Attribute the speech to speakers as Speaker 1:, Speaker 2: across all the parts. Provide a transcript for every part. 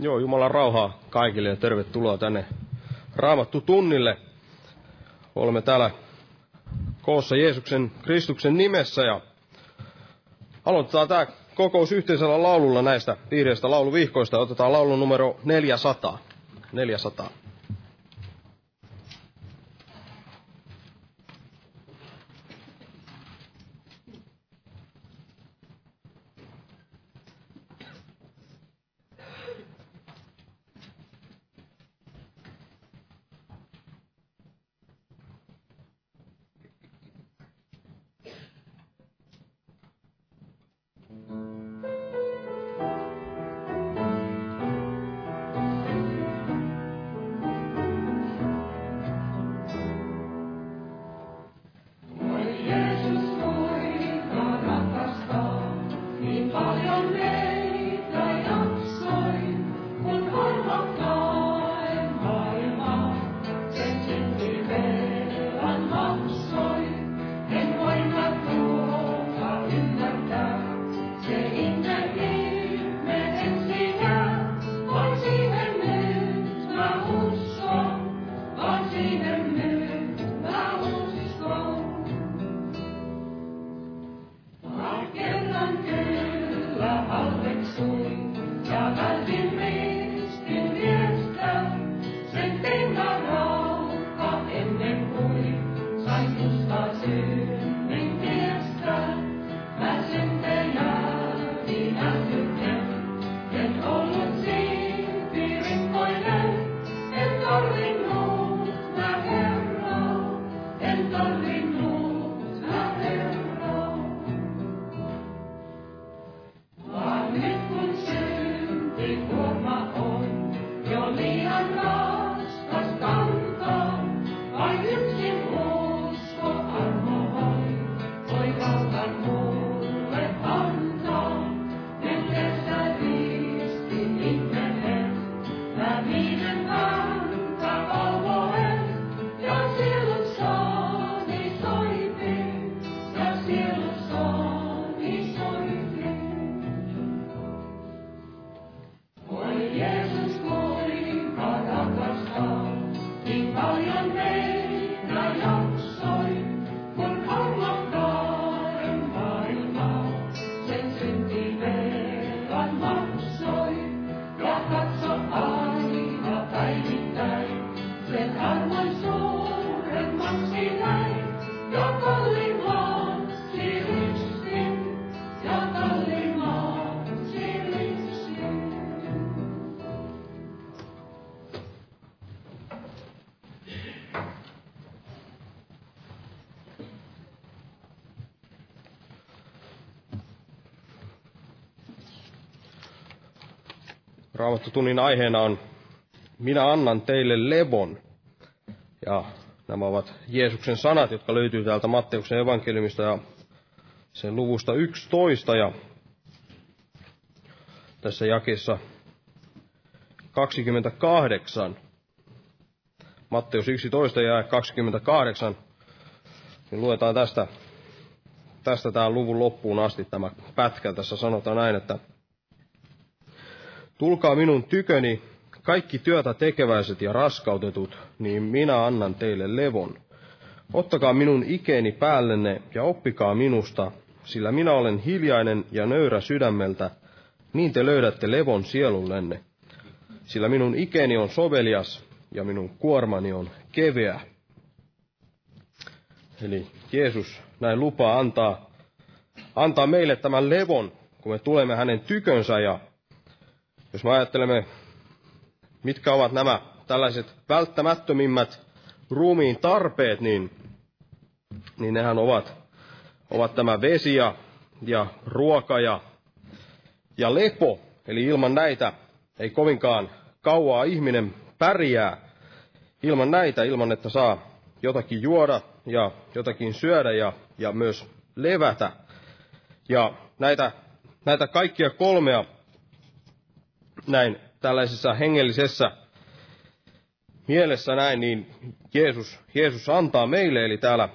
Speaker 1: Joo, Jumalan rauhaa kaikille ja tervetuloa tänne Raamattu tunnille. Olemme täällä koossa Jeesuksen Kristuksen nimessä ja aloitetaan tämä kokous yhteisellä laululla näistä viidestä lauluvihkoista. Otetaan laulu numero 400. 400. Raamattotunnin aiheena on Minä annan teille levon. Ja nämä ovat Jeesuksen sanat, jotka löytyy täältä Matteuksen evankeliumista ja sen luvusta 11. Ja tässä jakessa 28, Matteus 11 ja 28, niin luetaan tästä, tästä tämän luvun loppuun asti tämä pätkä. Tässä sanotaan näin, että Tulkaa minun tyköni, kaikki työtä tekeväiset ja raskautetut, niin minä annan teille levon. Ottakaa minun ikeeni päällenne ja oppikaa minusta, sillä minä olen hiljainen ja nöyrä sydämeltä, niin te löydätte levon sielullenne. Sillä minun ikeeni on sovelias ja minun kuormani on keveä. Eli Jeesus näin lupaa antaa, antaa meille tämän levon, kun me tulemme hänen tykönsä ja jos me ajattelemme, mitkä ovat nämä tällaiset välttämättömimmät ruumiin tarpeet, niin, niin nehän ovat, ovat tämä vesi ja, ja ruoka ja, ja lepo. Eli ilman näitä ei kovinkaan kauaa ihminen pärjää. Ilman näitä, ilman että saa jotakin juoda ja jotakin syödä ja, ja myös levätä. Ja näitä, näitä kaikkia kolmea näin tällaisessa hengellisessä mielessä näin, niin Jeesus, Jeesus antaa meille, eli täällä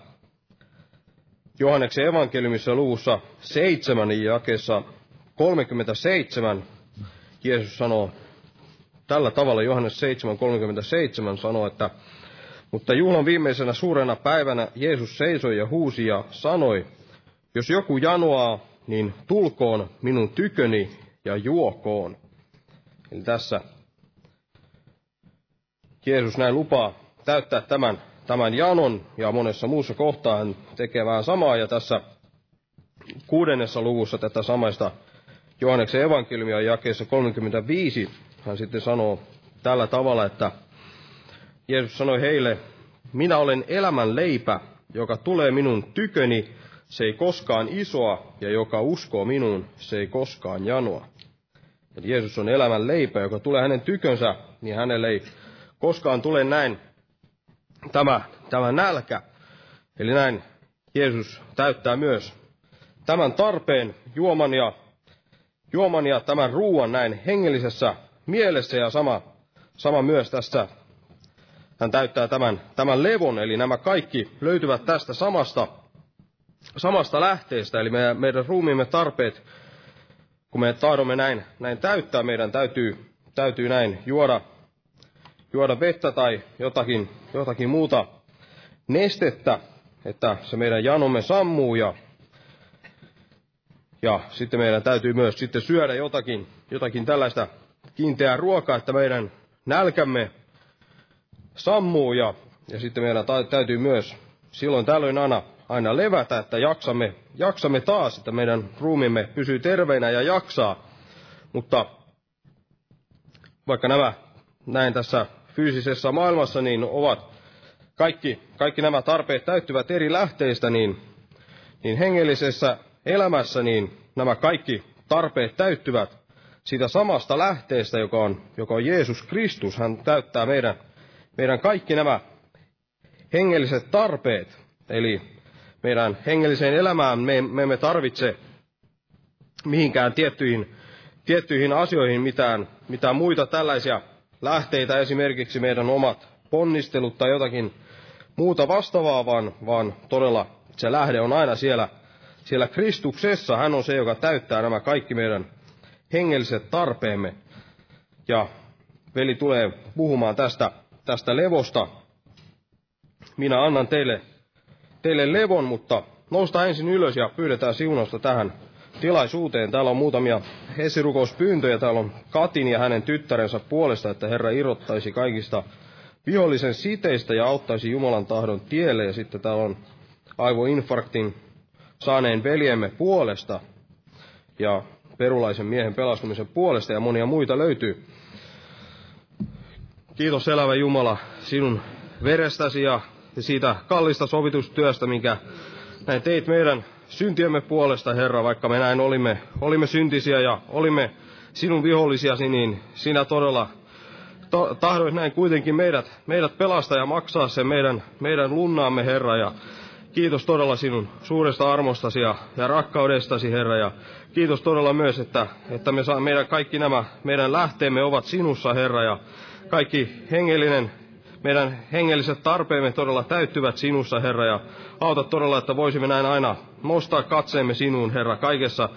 Speaker 1: Johanneksen evankeliumissa luvussa 7 jakeessa 37 Jeesus sanoo
Speaker 2: tällä tavalla Johannes 7.37 sanoo, että mutta juhlan viimeisenä suurena päivänä Jeesus seisoi ja huusi ja sanoi, jos joku janoaa, niin tulkoon minun tyköni ja juokoon. Eli tässä Jeesus näin lupaa täyttää tämän, tämän janon ja monessa muussa kohtaa hän tekee vähän samaa ja tässä kuudennessa luvussa tätä samaista Johanneksen evankeliumia jakeessa 35 hän sitten sanoo tällä tavalla, että Jeesus sanoi heille, minä olen elämän leipä, joka tulee minun tyköni, se ei koskaan isoa, ja joka uskoo minuun, se ei koskaan janoa. Eli Jeesus on elämän leipä, joka tulee hänen tykönsä, niin hänelle ei koskaan tule näin tämä, tämä nälkä. Eli näin Jeesus täyttää myös tämän tarpeen juoman ja, juoman ja tämän ruuan näin hengellisessä mielessä. Ja sama, sama myös tässä hän täyttää tämän, tämän levon, eli nämä kaikki löytyvät tästä samasta, samasta lähteestä, eli meidän, meidän ruumiimme tarpeet, kun me tahdomme näin, näin täyttää, meidän täytyy, täytyy näin juoda, juoda vettä tai jotakin, jotakin muuta nestettä, että se meidän janomme sammuu ja, ja sitten meidän täytyy myös sitten syödä jotakin, jotakin tällaista kiinteää ruokaa, että meidän nälkämme sammuu ja, ja sitten meidän täytyy myös silloin tällöin aina, aina levätä, että jaksamme, jaksamme taas, että meidän ruumimme pysyy terveinä ja jaksaa. Mutta vaikka nämä näin tässä fyysisessä maailmassa, niin ovat kaikki, kaikki nämä tarpeet täyttyvät eri lähteistä, niin, niin hengellisessä elämässä niin nämä kaikki tarpeet täyttyvät siitä samasta lähteestä, joka on, joka on Jeesus Kristus. Hän täyttää meidän meidän kaikki nämä hengelliset tarpeet, eli meidän hengelliseen elämään me, me emme tarvitse mihinkään tiettyihin, tiettyihin asioihin mitään, mitään muita tällaisia lähteitä, esimerkiksi meidän omat ponnistelut tai jotakin muuta vastaavaa, vaan, vaan todella se lähde on aina siellä, siellä Kristuksessa. Hän on se, joka täyttää nämä kaikki meidän hengelliset tarpeemme. Ja veli tulee puhumaan tästä tästä levosta. Minä annan teille, teille levon, mutta nousta ensin ylös ja pyydetään siunausta tähän tilaisuuteen. Täällä on muutamia esirukouspyyntöjä. Täällä on Katin ja hänen tyttärensä puolesta, että Herra irrottaisi kaikista vihollisen siteistä ja auttaisi Jumalan tahdon tielle. Ja sitten täällä on aivoinfarktin saaneen veljemme puolesta ja perulaisen miehen pelastumisen puolesta ja monia muita löytyy. Kiitos elävä Jumala sinun verestäsi ja siitä kallista sovitustyöstä, minkä näin teit meidän syntiemme puolesta, Herra, vaikka me näin olimme, olimme syntisiä ja olimme sinun vihollisiasi, niin sinä todella to, tahdoit näin kuitenkin meidät, meidät pelastaa ja maksaa sen meidän, meidän lunnaamme, Herra, ja kiitos todella sinun suuresta armostasi ja, ja rakkaudestasi, Herra, ja kiitos todella myös, että, että me saa, meidän kaikki nämä meidän lähteemme ovat sinussa, Herra, ja kaikki hengellinen, meidän hengelliset tarpeemme todella täyttyvät sinussa, Herra, ja auta todella, että voisimme näin aina nostaa katseemme sinuun, Herra, kaikessa,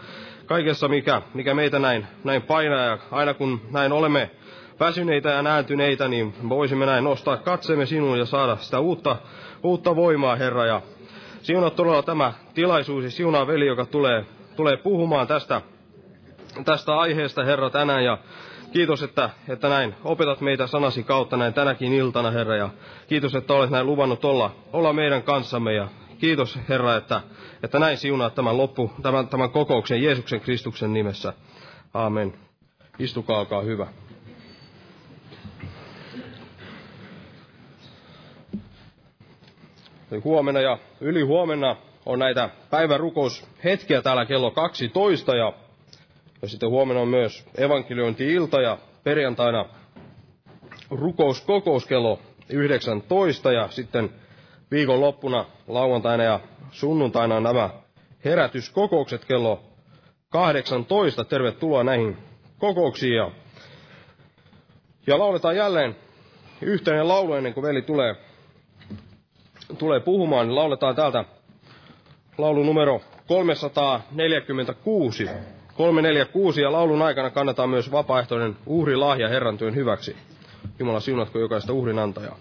Speaker 2: kaikessa mikä, mikä meitä näin, näin painaa, ja aina kun näin olemme väsyneitä ja nääntyneitä, niin voisimme näin nostaa katseemme sinuun ja saada sitä uutta, uutta voimaa, Herra, ja siunaa todella tämä tilaisuus ja siunaa veli, joka tulee, tulee puhumaan tästä, tästä aiheesta, Herra, tänään, ja Kiitos, että, että näin opetat meitä sanasi kautta näin tänäkin iltana, Herra, ja kiitos, että olet näin luvannut olla, olla meidän kanssamme, ja kiitos, Herra, että, että näin siunaat tämän loppu, tämän, tämän kokouksen Jeesuksen Kristuksen nimessä. Aamen. Istukaa, olkaa hyvä. Eli huomenna ja yli huomenna on näitä päivärukoushetkiä täällä kello 12 ja ja sitten huomenna on myös evankeliointi-ilta ja perjantaina rukouskokous kello 19 ja sitten viikonloppuna lauantaina ja sunnuntaina nämä herätyskokoukset kello 18. Tervetuloa näihin kokouksiin ja, ja lauletaan jälleen yhteinen laulu ennen kuin veli tulee, tulee puhumaan, niin lauletaan täältä laulu numero 346.
Speaker 1: 346 ja laulun aikana kannetaan myös vapaaehtoinen uhrilahja Herran työn hyväksi. Jumala siunatko jokaista uhrin antajaa.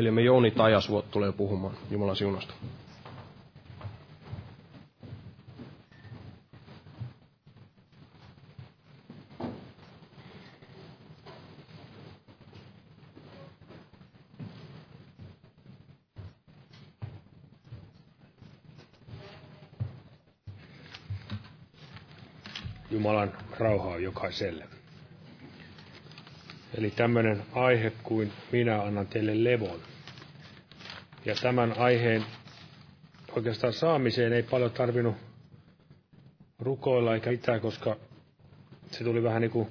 Speaker 1: Veljemme Jouni Tajasvuot tulee puhumaan Jumalan siunasta.
Speaker 3: Jumalan rauhaa jokaiselle. Eli tämmöinen aihe kuin minä annan teille levon. Ja tämän aiheen oikeastaan saamiseen ei paljon tarvinnut rukoilla eikä mitään, koska se tuli vähän niin kuin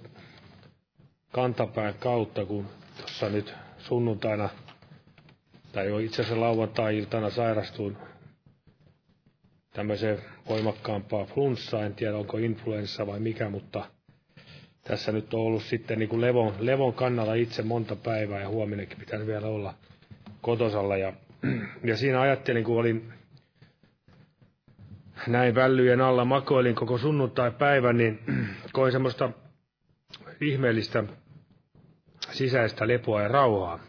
Speaker 3: kantapään kautta, kun tuossa nyt sunnuntaina, tai jo itse asiassa lauantai-iltana sairastuin tämmöiseen voimakkaampaa flunssaa, en tiedä onko influenssa vai mikä, mutta tässä nyt on ollut sitten niin kuin levon, levon kannalla itse monta päivää ja huominenkin pitäisi vielä olla kotosalla. Ja, ja siinä ajattelin, kun olin näin vällyjen alla makoilin koko sunnuntai-päivän, niin koin semmoista ihmeellistä sisäistä lepoa ja rauhaa.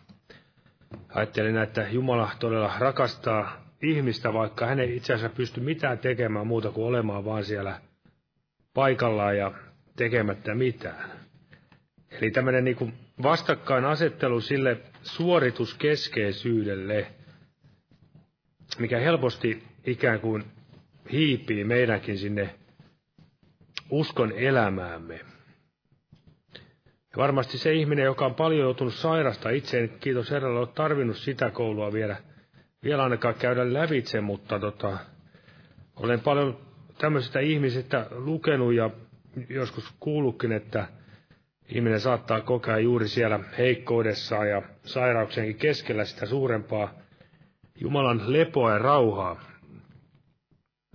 Speaker 3: Ajattelin, että Jumala todella rakastaa ihmistä, vaikka hän ei itse asiassa pysty mitään tekemään muuta kuin olemaan vaan siellä paikallaan ja tekemättä mitään. Eli tämmöinen niin vastakkainasettelu sille suorituskeskeisyydelle, mikä helposti ikään kuin hiipii meidänkin sinne uskon elämäämme. Ja varmasti se ihminen, joka on paljon joutunut sairasta itse, kiitos Herralle, ole tarvinnut sitä koulua vielä, vielä ainakaan käydä lävitse, mutta tota, olen paljon tämmöisistä ihmisistä lukenut ja joskus kuullutkin, että ihminen saattaa kokea juuri siellä heikkoudessaan ja sairauksienkin keskellä sitä suurempaa Jumalan lepoa ja rauhaa.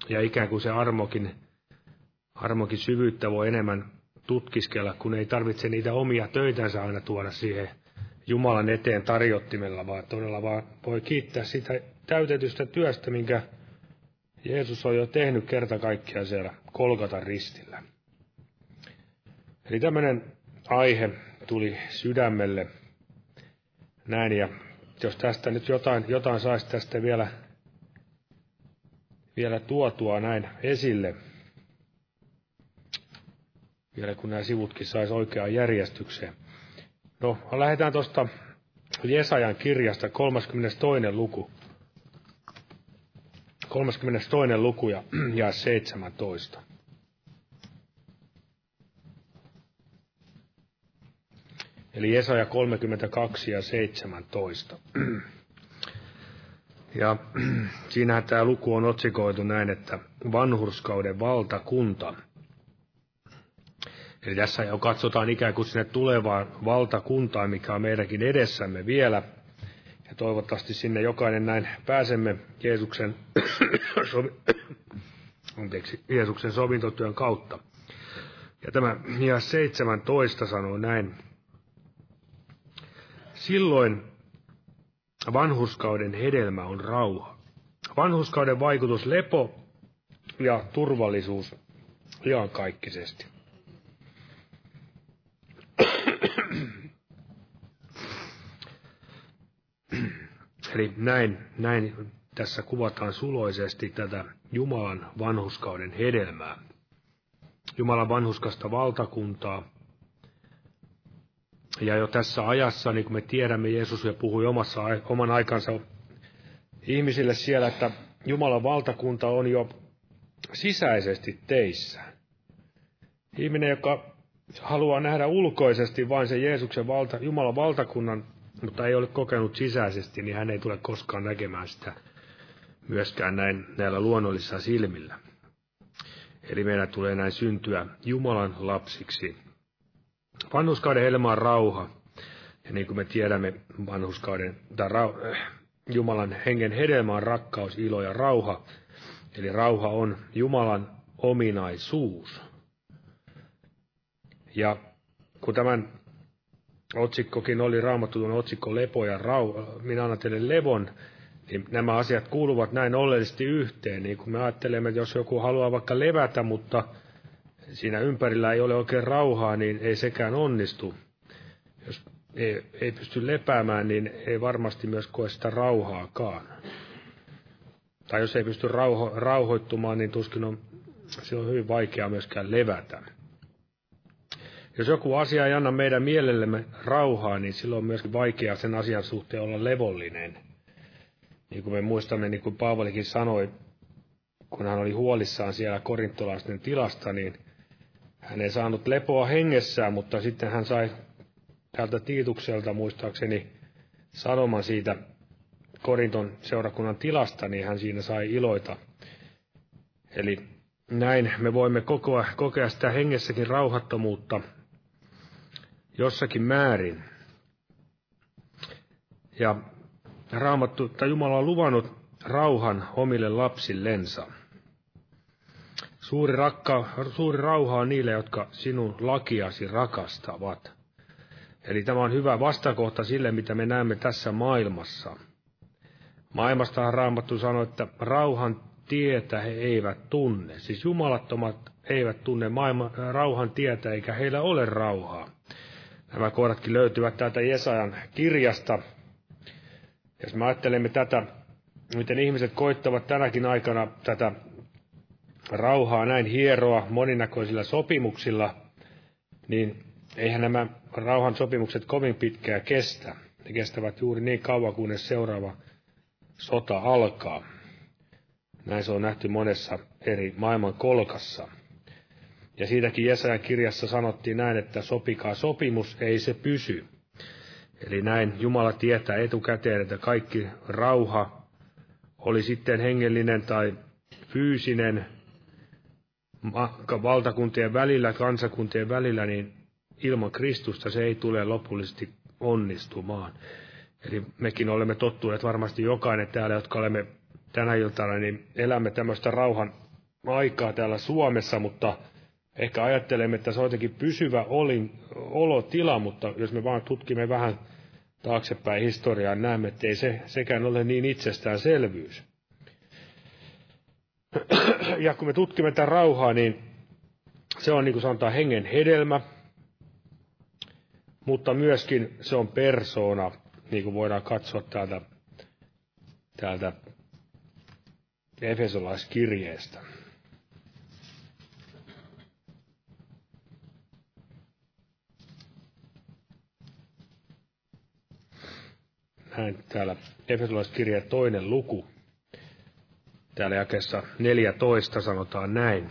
Speaker 3: Ja ikään kuin se armokin, armokin syvyyttä voi enemmän tutkiskella, kun ei tarvitse niitä omia töitänsä aina tuoda siihen Jumalan eteen tarjottimella, vaan todella vaan voi kiittää sitä täytetystä työstä, minkä Jeesus on jo tehnyt kerta kaikkiaan siellä Kolkatan ristillä. Eli tämmöinen aihe tuli sydämelle näin, ja jos tästä nyt jotain, jotain saisi tästä vielä, vielä tuotua näin esille, vielä kun nämä sivutkin saisi oikeaan järjestykseen. No, lähdetään tuosta Jesajan kirjasta 32. luku. 32. luku ja, ja 17. Eli Jesaja 32 ja 17. Ja siinähän tämä luku on otsikoitu näin, että vanhurskauden valtakunta. Eli tässä jo katsotaan ikään kuin sinne tulevaan valtakuntaan, mikä on meidänkin edessämme vielä. Ja toivottavasti sinne jokainen näin pääsemme Jeesuksen, anteeksi, Jeesuksen sovintotyön kautta. Ja tämä ja 17 sanoo näin, Silloin vanhuskauden hedelmä on rauha. Vanhuskauden vaikutus lepo ja turvallisuus iankaikkisesti. Eli näin, näin tässä kuvataan suloisesti tätä Jumalan vanhuskauden hedelmää. Jumalan vanhuskasta valtakuntaa, ja jo tässä ajassa, niin kuin me tiedämme, Jeesus jo puhui omassa, oman aikansa ihmisille siellä, että Jumalan valtakunta on jo sisäisesti teissä. Ihminen, joka haluaa nähdä ulkoisesti vain sen Jeesuksen valta, Jumalan valtakunnan, mutta ei ole kokenut sisäisesti, niin hän ei tule koskaan näkemään sitä myöskään näin näillä luonnollisilla silmillä. Eli meidän tulee näin syntyä Jumalan lapsiksi Vanhuskauden helma on rauha. Ja niin kuin me tiedämme, vanhuskauden, tai rau, äh, Jumalan hengen hedelmä on rakkaus, ilo ja rauha. Eli rauha on Jumalan ominaisuus. Ja kun tämän otsikkokin oli raamattu otsikko lepo ja rauha, minä annan teille levon, niin nämä asiat kuuluvat näin oleellisesti yhteen. Niin kun me ajattelemme, että jos joku haluaa vaikka levätä, mutta siinä ympärillä ei ole oikein rauhaa, niin ei sekään onnistu. Jos ei, ei pysty lepäämään, niin ei varmasti myös koe sitä rauhaakaan. Tai jos ei pysty rauho, rauhoittumaan, niin tuskin on, se on hyvin vaikeaa myöskään levätä. Jos joku asia ei anna meidän mielellemme rauhaa, niin silloin on myöskin vaikeaa sen asian suhteen olla levollinen. Niin kuin me muistamme, niin kuin Paavalikin sanoi, kun hän oli huolissaan siellä korintolaisten tilasta, niin hän ei saanut lepoa hengessään, mutta sitten hän sai täältä Tiitukselta muistaakseni sanoman siitä Korinton seurakunnan tilasta, niin hän siinä sai iloita. Eli näin me voimme kokea, kokea sitä hengessäkin rauhattomuutta jossakin määrin. Ja Raamattu, tai Jumala on luvannut rauhan omille lapsillensa. Suuri, rakka, suuri rauha on niille, jotka sinun lakiasi rakastavat. Eli tämä on hyvä vastakohta sille, mitä me näemme tässä maailmassa. Maailmastahan Raamattu sanoi, että rauhan tietä he eivät tunne. Siis jumalattomat eivät tunne maailman, rauhan tietä, eikä heillä ole rauhaa. Nämä kohdatkin löytyvät täältä Jesajan kirjasta. Jos me ajattelemme tätä, miten ihmiset koittavat tänäkin aikana tätä rauhaa näin hieroa moninäköisillä sopimuksilla, niin eihän nämä rauhan sopimukset kovin pitkää kestä. Ne kestävät juuri niin kauan, kunnes seuraava sota alkaa. Näin se on nähty monessa eri maailman kolkassa. Ja siitäkin Jesajan kirjassa sanottiin näin, että sopikaa sopimus, ei se pysy. Eli näin Jumala tietää etukäteen, että kaikki rauha, oli sitten hengellinen tai fyysinen, valtakuntien välillä, kansakuntien välillä, niin ilman Kristusta se ei tule lopullisesti onnistumaan. Eli mekin olemme tottuneet varmasti jokainen täällä, jotka olemme tänä iltana, niin elämme tämmöistä rauhan aikaa täällä Suomessa, mutta ehkä ajattelemme, että se on jotenkin pysyvä olin, olotila, mutta jos me vaan tutkimme vähän taaksepäin historiaa, näemme, että ei se sekään ole niin itsestäänselvyys. Ja kun me tutkimme tätä rauhaa, niin se on niin kuin sanotaan hengen hedelmä, mutta myöskin se on persoona, niin kuin voidaan katsoa täältä, täältä Efesolaiskirjeestä. Näin täällä Efesolaiskirjeen toinen luku. Täällä jakessa 14 sanotaan näin.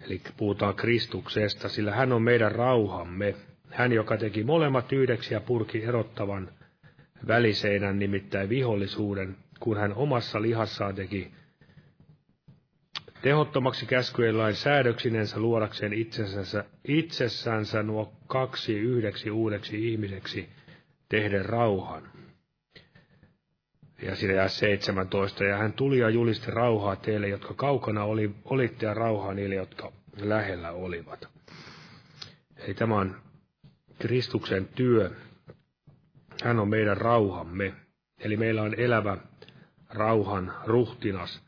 Speaker 3: Eli puhutaan Kristuksesta, sillä hän on meidän rauhamme. Hän, joka teki molemmat yhdeksi ja purki erottavan väliseinän, nimittäin vihollisuuden, kun hän omassa lihassaan teki tehottomaksi käskyjen lain säädöksinensä luodakseen itsessänsä, itsessänsä nuo kaksi yhdeksi uudeksi ihmiseksi tehden rauhan. Ja siinä jää 17. Ja hän tuli ja julisti rauhaa teille, jotka kaukana oli, olitte, ja rauhaa niille, jotka lähellä olivat. Eli tämä on Kristuksen työ. Hän on meidän rauhamme. Eli meillä on elävä rauhan ruhtinas.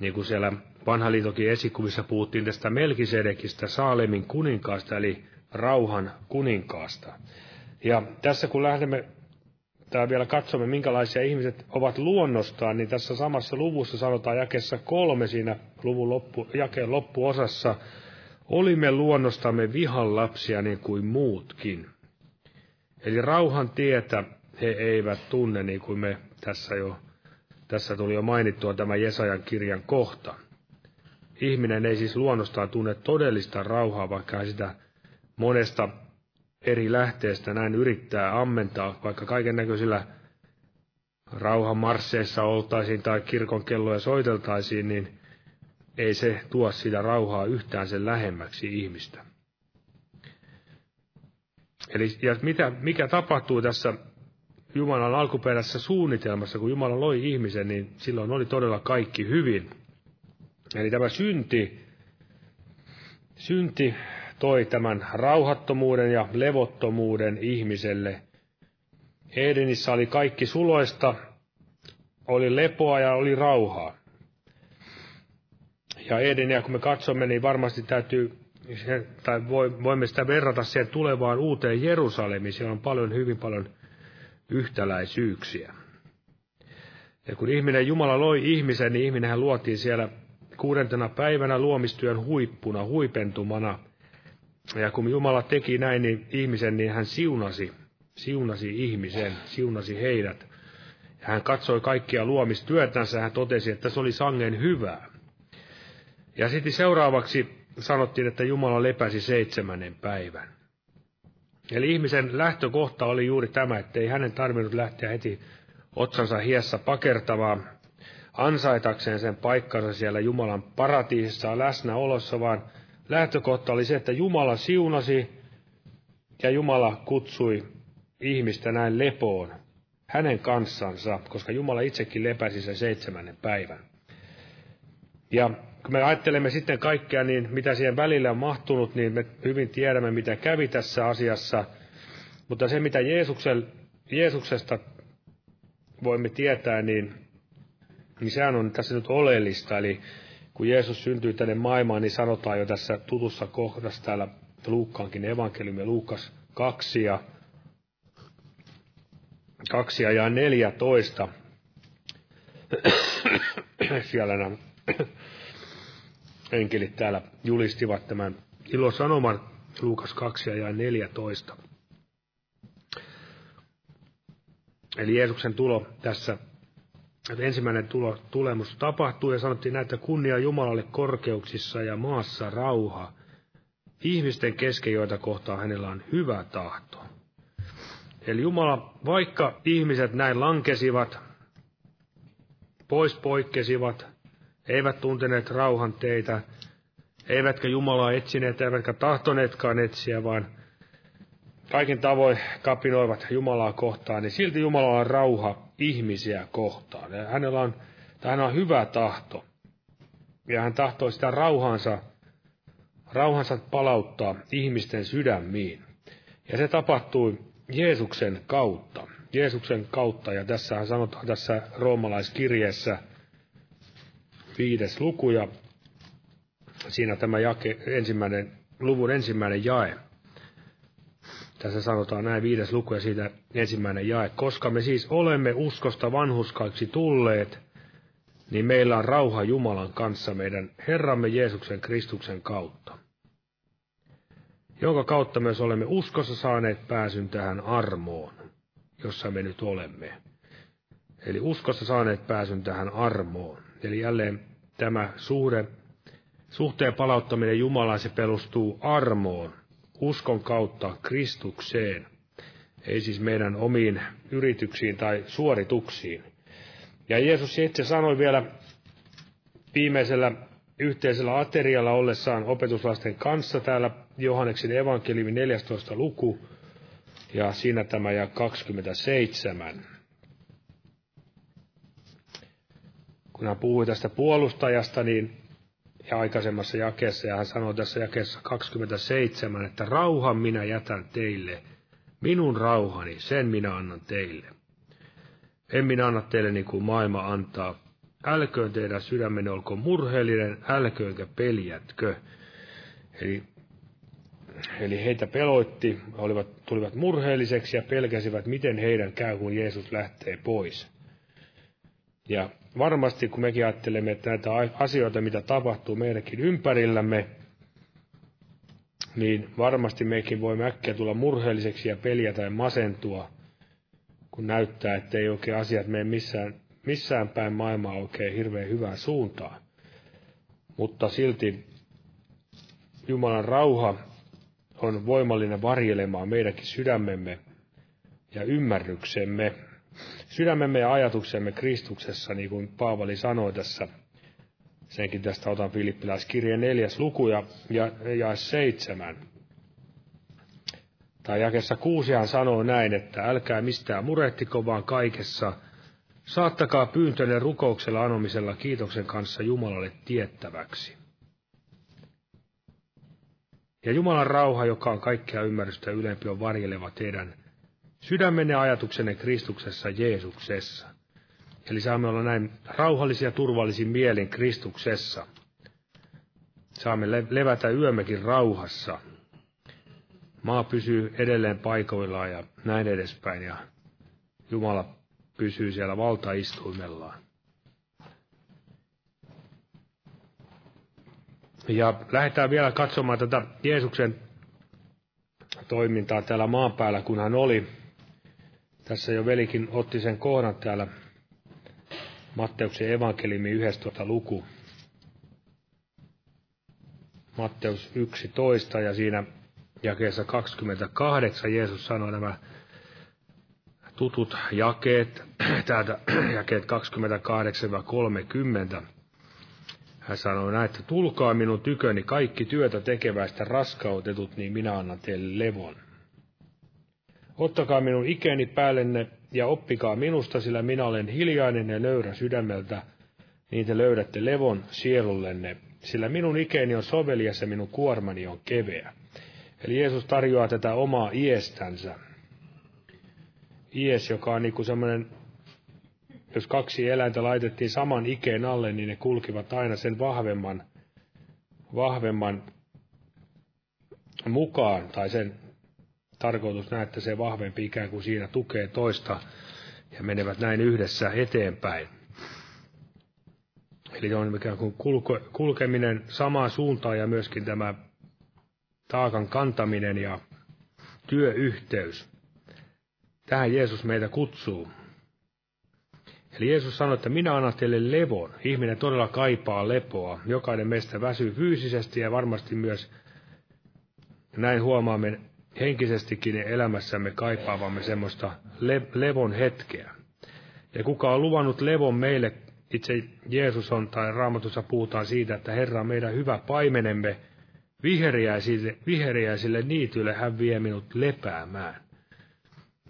Speaker 3: Niin kuin siellä vanha liitokin esikuvissa puhuttiin tästä Melkisedekistä, Saalemin kuninkaasta, eli rauhan kuninkaasta. Ja tässä kun lähdemme tai vielä katsomme, minkälaisia ihmiset ovat luonnostaan, niin tässä samassa luvussa sanotaan jakessa kolme siinä luvun loppu, jakeen loppuosassa, olimme luonnostamme vihan lapsia niin kuin muutkin. Eli rauhan tietä he eivät tunne niin kuin me tässä jo, tässä tuli jo mainittua tämä Jesajan kirjan kohta. Ihminen ei siis luonnostaan tunne todellista rauhaa, vaikka sitä monesta eri lähteestä näin yrittää ammentaa, vaikka kaiken näköisillä rauhamarsseissa oltaisiin tai kirkon kelloja soiteltaisiin, niin ei se tuo sitä rauhaa yhtään sen lähemmäksi ihmistä. Eli ja mitä, mikä tapahtuu tässä Jumalan alkuperäisessä suunnitelmassa, kun Jumala loi ihmisen, niin silloin oli todella kaikki hyvin. Eli tämä synti, synti toi tämän rauhattomuuden ja levottomuuden ihmiselle. Edenissä oli kaikki suloista, oli lepoa ja oli rauhaa. Ja Edeniä kun me katsomme, niin varmasti täytyy, tai voimme sitä verrata siihen tulevaan uuteen Jerusalemiin. Siellä on paljon, hyvin paljon yhtäläisyyksiä. Ja kun ihminen, Jumala loi ihmisen, niin ihminenhän luotiin siellä kuudentena päivänä luomistyön huippuna, huipentumana – ja kun Jumala teki näin, niin ihmisen, niin hän siunasi, siunasi ihmisen, siunasi heidät. Ja hän katsoi kaikkia luomistyötänsä, hän totesi, että se oli sangen hyvää. Ja sitten seuraavaksi sanottiin, että Jumala lepäsi seitsemännen päivän. Eli ihmisen lähtökohta oli juuri tämä, että ei hänen tarvinnut lähteä heti otsansa hiessä pakertavaa ansaitakseen sen paikkansa siellä Jumalan paratiisissa läsnäolossa, vaan lähtökohta oli se, että Jumala siunasi ja Jumala kutsui ihmistä näin lepoon hänen kanssansa, koska Jumala itsekin lepäsi sen seitsemännen päivän. Ja kun me ajattelemme sitten kaikkea, niin mitä siihen välillä on mahtunut, niin me hyvin tiedämme, mitä kävi tässä asiassa. Mutta se, mitä Jeesuksesta voimme tietää, niin, niin sehän on tässä nyt oleellista. Eli kun Jeesus syntyi tänne maailmaan, niin sanotaan jo tässä tutussa kohdassa täällä Luukkaankin evankeliumi, Luukas 2 ja 2 ja 14. Siellä nämä enkelit täällä julistivat tämän ilosanoman Luukas 2 ja 14. Eli Jeesuksen tulo tässä, että ensimmäinen tulo, tulemus tapahtuu ja sanottiin näitä kunnia Jumalalle korkeuksissa ja maassa rauha. Ihmisten kesken, joita kohtaa hänellä on hyvä tahto. Eli Jumala, vaikka ihmiset näin lankesivat, pois poikkesivat, eivät tunteneet rauhan teitä, eivätkä Jumalaa etsineet, eivätkä tahtoneetkaan etsiä, vaan kaikin tavoin kapinoivat Jumalaa kohtaan, niin silti Jumalalla on rauha ihmisiä kohtaan. Ja hänellä on, tai on hyvä tahto. Ja hän tahtoo sitä rauhansa, rauhansa palauttaa ihmisten sydämiin. Ja se tapahtui Jeesuksen kautta. Jeesuksen kautta, ja tässä sanotaan tässä roomalaiskirjeessä viides luku, ja siinä tämä jake, ensimmäinen, luvun ensimmäinen jae. Tässä sanotaan näin viides luku ja siitä ensimmäinen jae. Koska me siis olemme uskosta vanhuskaiksi tulleet, niin meillä on rauha Jumalan kanssa meidän Herramme Jeesuksen Kristuksen kautta, jonka kautta myös olemme uskossa saaneet pääsyn tähän armoon, jossa me nyt olemme. Eli uskossa saaneet pääsyn tähän armoon. Eli jälleen tämä suhde, suhteen palauttaminen Jumalaan, se perustuu armoon, uskon kautta Kristukseen, ei siis meidän omiin yrityksiin tai suorituksiin. Ja Jeesus itse sanoi vielä viimeisellä yhteisellä aterialla ollessaan opetuslasten kanssa täällä Johanneksen evankeliumi 14. luku, ja siinä tämä ja 27. Kun hän puhui tästä puolustajasta, niin ja aikaisemmassa jakeessa, ja hän sanoi tässä jakeessa 27, että rauhan minä jätän teille, minun rauhani, sen minä annan teille. En minä anna teille niin kuin maailma antaa. Älköön teidän sydämenne olko murheellinen, älköönkä peljätkö. Eli, eli heitä peloitti, olivat, tulivat murheelliseksi ja pelkäsivät, miten heidän käy, kun Jeesus lähtee pois. Ja varmasti kun mekin ajattelemme, että näitä asioita, mitä tapahtuu meidänkin ympärillämme, niin varmasti mekin voimme äkkiä tulla murheelliseksi ja peljätä ja masentua, kun näyttää, että ei oikein asiat mene missään, missään päin maailmaa oikein hirveän hyvään suuntaan. Mutta silti Jumalan rauha on voimallinen varjelemaan meidänkin sydämemme ja ymmärryksemme sydämemme ja ajatuksemme Kristuksessa, niin kuin Paavali sanoi tässä. Senkin tästä otan Filippiläiskirjeen neljäs luku ja, ja, ja seitsemän. Tai jakessa kuusi hän sanoo näin, että älkää mistään murehtiko, vaan kaikessa saattakaa pyyntönne rukouksella anomisella kiitoksen kanssa Jumalalle tiettäväksi. Ja Jumalan rauha, joka on kaikkea ymmärrystä ylempi, on varjeleva teidän sydämenne ajatuksenne Kristuksessa Jeesuksessa. Eli saamme olla näin rauhallisia turvallisin mielin Kristuksessa. Saamme levätä yömmekin rauhassa. Maa pysyy edelleen paikoillaan ja näin edespäin, ja Jumala pysyy siellä valtaistuimellaan. Ja lähdetään vielä katsomaan tätä Jeesuksen toimintaa täällä maan päällä, kun hän oli tässä jo velikin otti sen kohdan täällä Matteuksen evankeliumi 11. luku. Matteus 11 ja siinä jakeessa 28 Jeesus sanoi nämä tutut jakeet, täältä jakeet 28-30. Hän sanoi näin, että tulkaa minun tyköni kaikki työtä tekeväistä raskautetut, niin minä annan teille levon. Ottakaa minun ikeni päällenne ja oppikaa minusta, sillä minä olen hiljainen ja nöyrä sydämeltä, niin te löydätte levon sielullenne, sillä minun ikeni on sovelias ja minun kuormani on keveä. Eli Jeesus tarjoaa tätä omaa iestänsä. Ies, joka on niin semmoinen, jos kaksi eläintä laitettiin saman ikeen alle, niin ne kulkivat aina sen vahvemman, vahvemman mukaan, tai sen tarkoitus näin, että se vahvempi ikään kuin siinä tukee toista ja menevät näin yhdessä eteenpäin. Eli on ikään kuin kulke, kulkeminen samaan suuntaan ja myöskin tämä taakan kantaminen ja työyhteys. Tähän Jeesus meitä kutsuu. Eli Jeesus sanoi, että minä annan teille levon. Ihminen todella kaipaa lepoa. Jokainen meistä väsyy fyysisesti ja varmasti myös näin huomaamme henkisestikin elämässämme kaipaavamme semmoista le- levon hetkeä. Ja kuka on luvannut levon meille, itse Jeesus on, tai Raamatussa puhutaan siitä, että Herra on meidän hyvä paimenemme, viheriäisille, viheriäisille niityille hän vie minut lepäämään.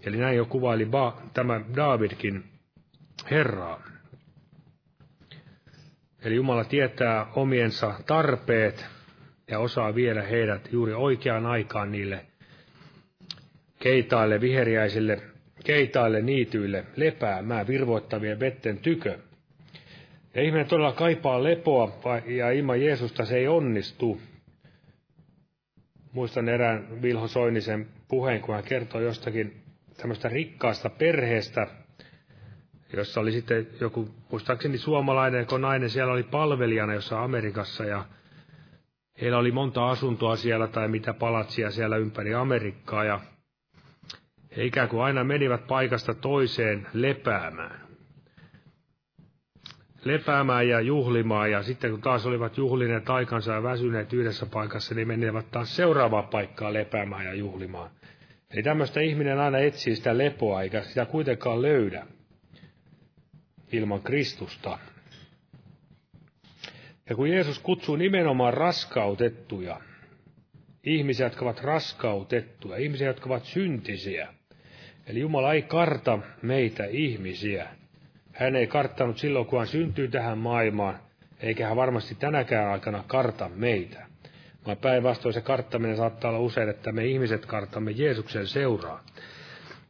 Speaker 3: Eli näin jo kuvaili ba, tämä Davidkin Herraa. Eli Jumala tietää omiensa tarpeet ja osaa viedä heidät juuri oikeaan aikaan niille keitaille, viheriäisille, keitaille, niityille, lepäämään virvoittavien vetten tykö. Ja ihminen todella kaipaa lepoa, ja ilman Jeesusta se ei onnistu. Muistan erään Vilho Soinisen puheen, kun hän kertoi jostakin tämmöistä rikkaasta perheestä, jossa oli sitten joku, muistaakseni suomalainen, kun nainen siellä oli palvelijana jossa Amerikassa, ja heillä oli monta asuntoa siellä tai mitä palatsia siellä ympäri Amerikkaa, ja he ikään kuin aina menivät paikasta toiseen lepäämään. Lepäämään ja juhlimaan, ja sitten kun taas olivat juhlineet aikansa ja väsyneet yhdessä paikassa, niin menivät taas seuraavaan paikkaan lepäämään ja juhlimaan. Eli tämmöistä ihminen aina etsii sitä lepoa, eikä sitä kuitenkaan löydä ilman Kristusta. Ja kun Jeesus kutsuu nimenomaan raskautettuja, ihmisiä, jotka ovat raskautettuja, ihmisiä, jotka ovat syntisiä, Eli Jumala ei karta meitä ihmisiä. Hän ei karttanut silloin, kun hän syntyi tähän maailmaan, eikä hän varmasti tänäkään aikana karta meitä. Vaan päinvastoin se karttaminen saattaa olla usein, että me ihmiset kartamme Jeesuksen seuraa.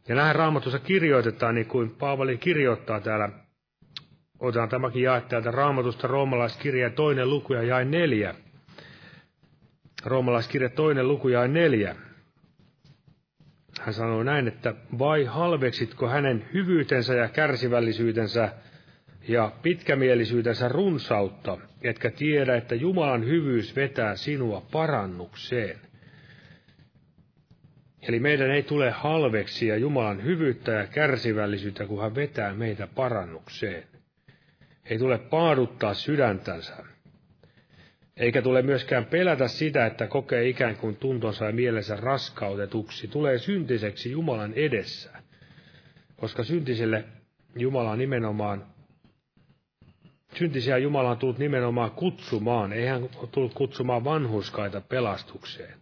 Speaker 3: Ja näin raamatussa kirjoitetaan, niin kuin Paavali kirjoittaa täällä, otetaan tämäkin jae täältä raamatusta roomalaiskirja toinen luku ja jae neljä. Roomalaiskirja toinen luku ja neljä. Hän sanoi näin, että vai halveksitko hänen hyvyytensä ja kärsivällisyytensä ja pitkämielisyytensä runsautta, etkä tiedä, että Jumalan hyvyys vetää sinua parannukseen. Eli meidän ei tule halveksia Jumalan hyvyyttä ja kärsivällisyyttä, kun hän vetää meitä parannukseen. Ei tule paaduttaa sydäntänsä. Eikä tule myöskään pelätä sitä, että kokee ikään kuin tuntonsa ja mielensä raskautetuksi. Tulee syntiseksi Jumalan edessä. Koska syntiselle Jumala on nimenomaan, syntisiä Jumala on tullut nimenomaan kutsumaan. Ei hän tullut kutsumaan vanhuskaita pelastukseen.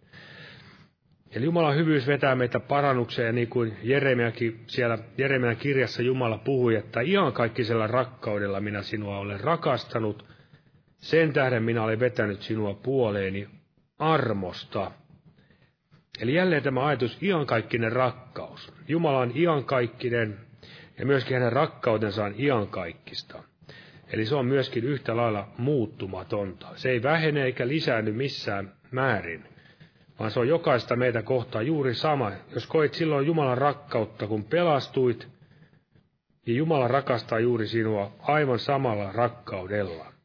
Speaker 3: Eli Jumalan hyvyys vetää meitä parannukseen, niin kuin Jeremiakin siellä Jeremian kirjassa Jumala puhui, että ihan kaikkisella rakkaudella minä sinua olen rakastanut – sen tähden minä olen vetänyt sinua puoleeni armosta. Eli jälleen tämä ajatus iankaikkinen rakkaus. Jumala on iankaikkinen ja myöskin hänen rakkautensa on iankaikkista. Eli se on myöskin yhtä lailla muuttumatonta. Se ei vähene eikä lisäänny missään määrin, vaan se on jokaista meitä kohtaa juuri sama. Jos koit silloin Jumalan rakkautta, kun pelastuit, niin Jumala rakastaa juuri sinua aivan samalla rakkaudella.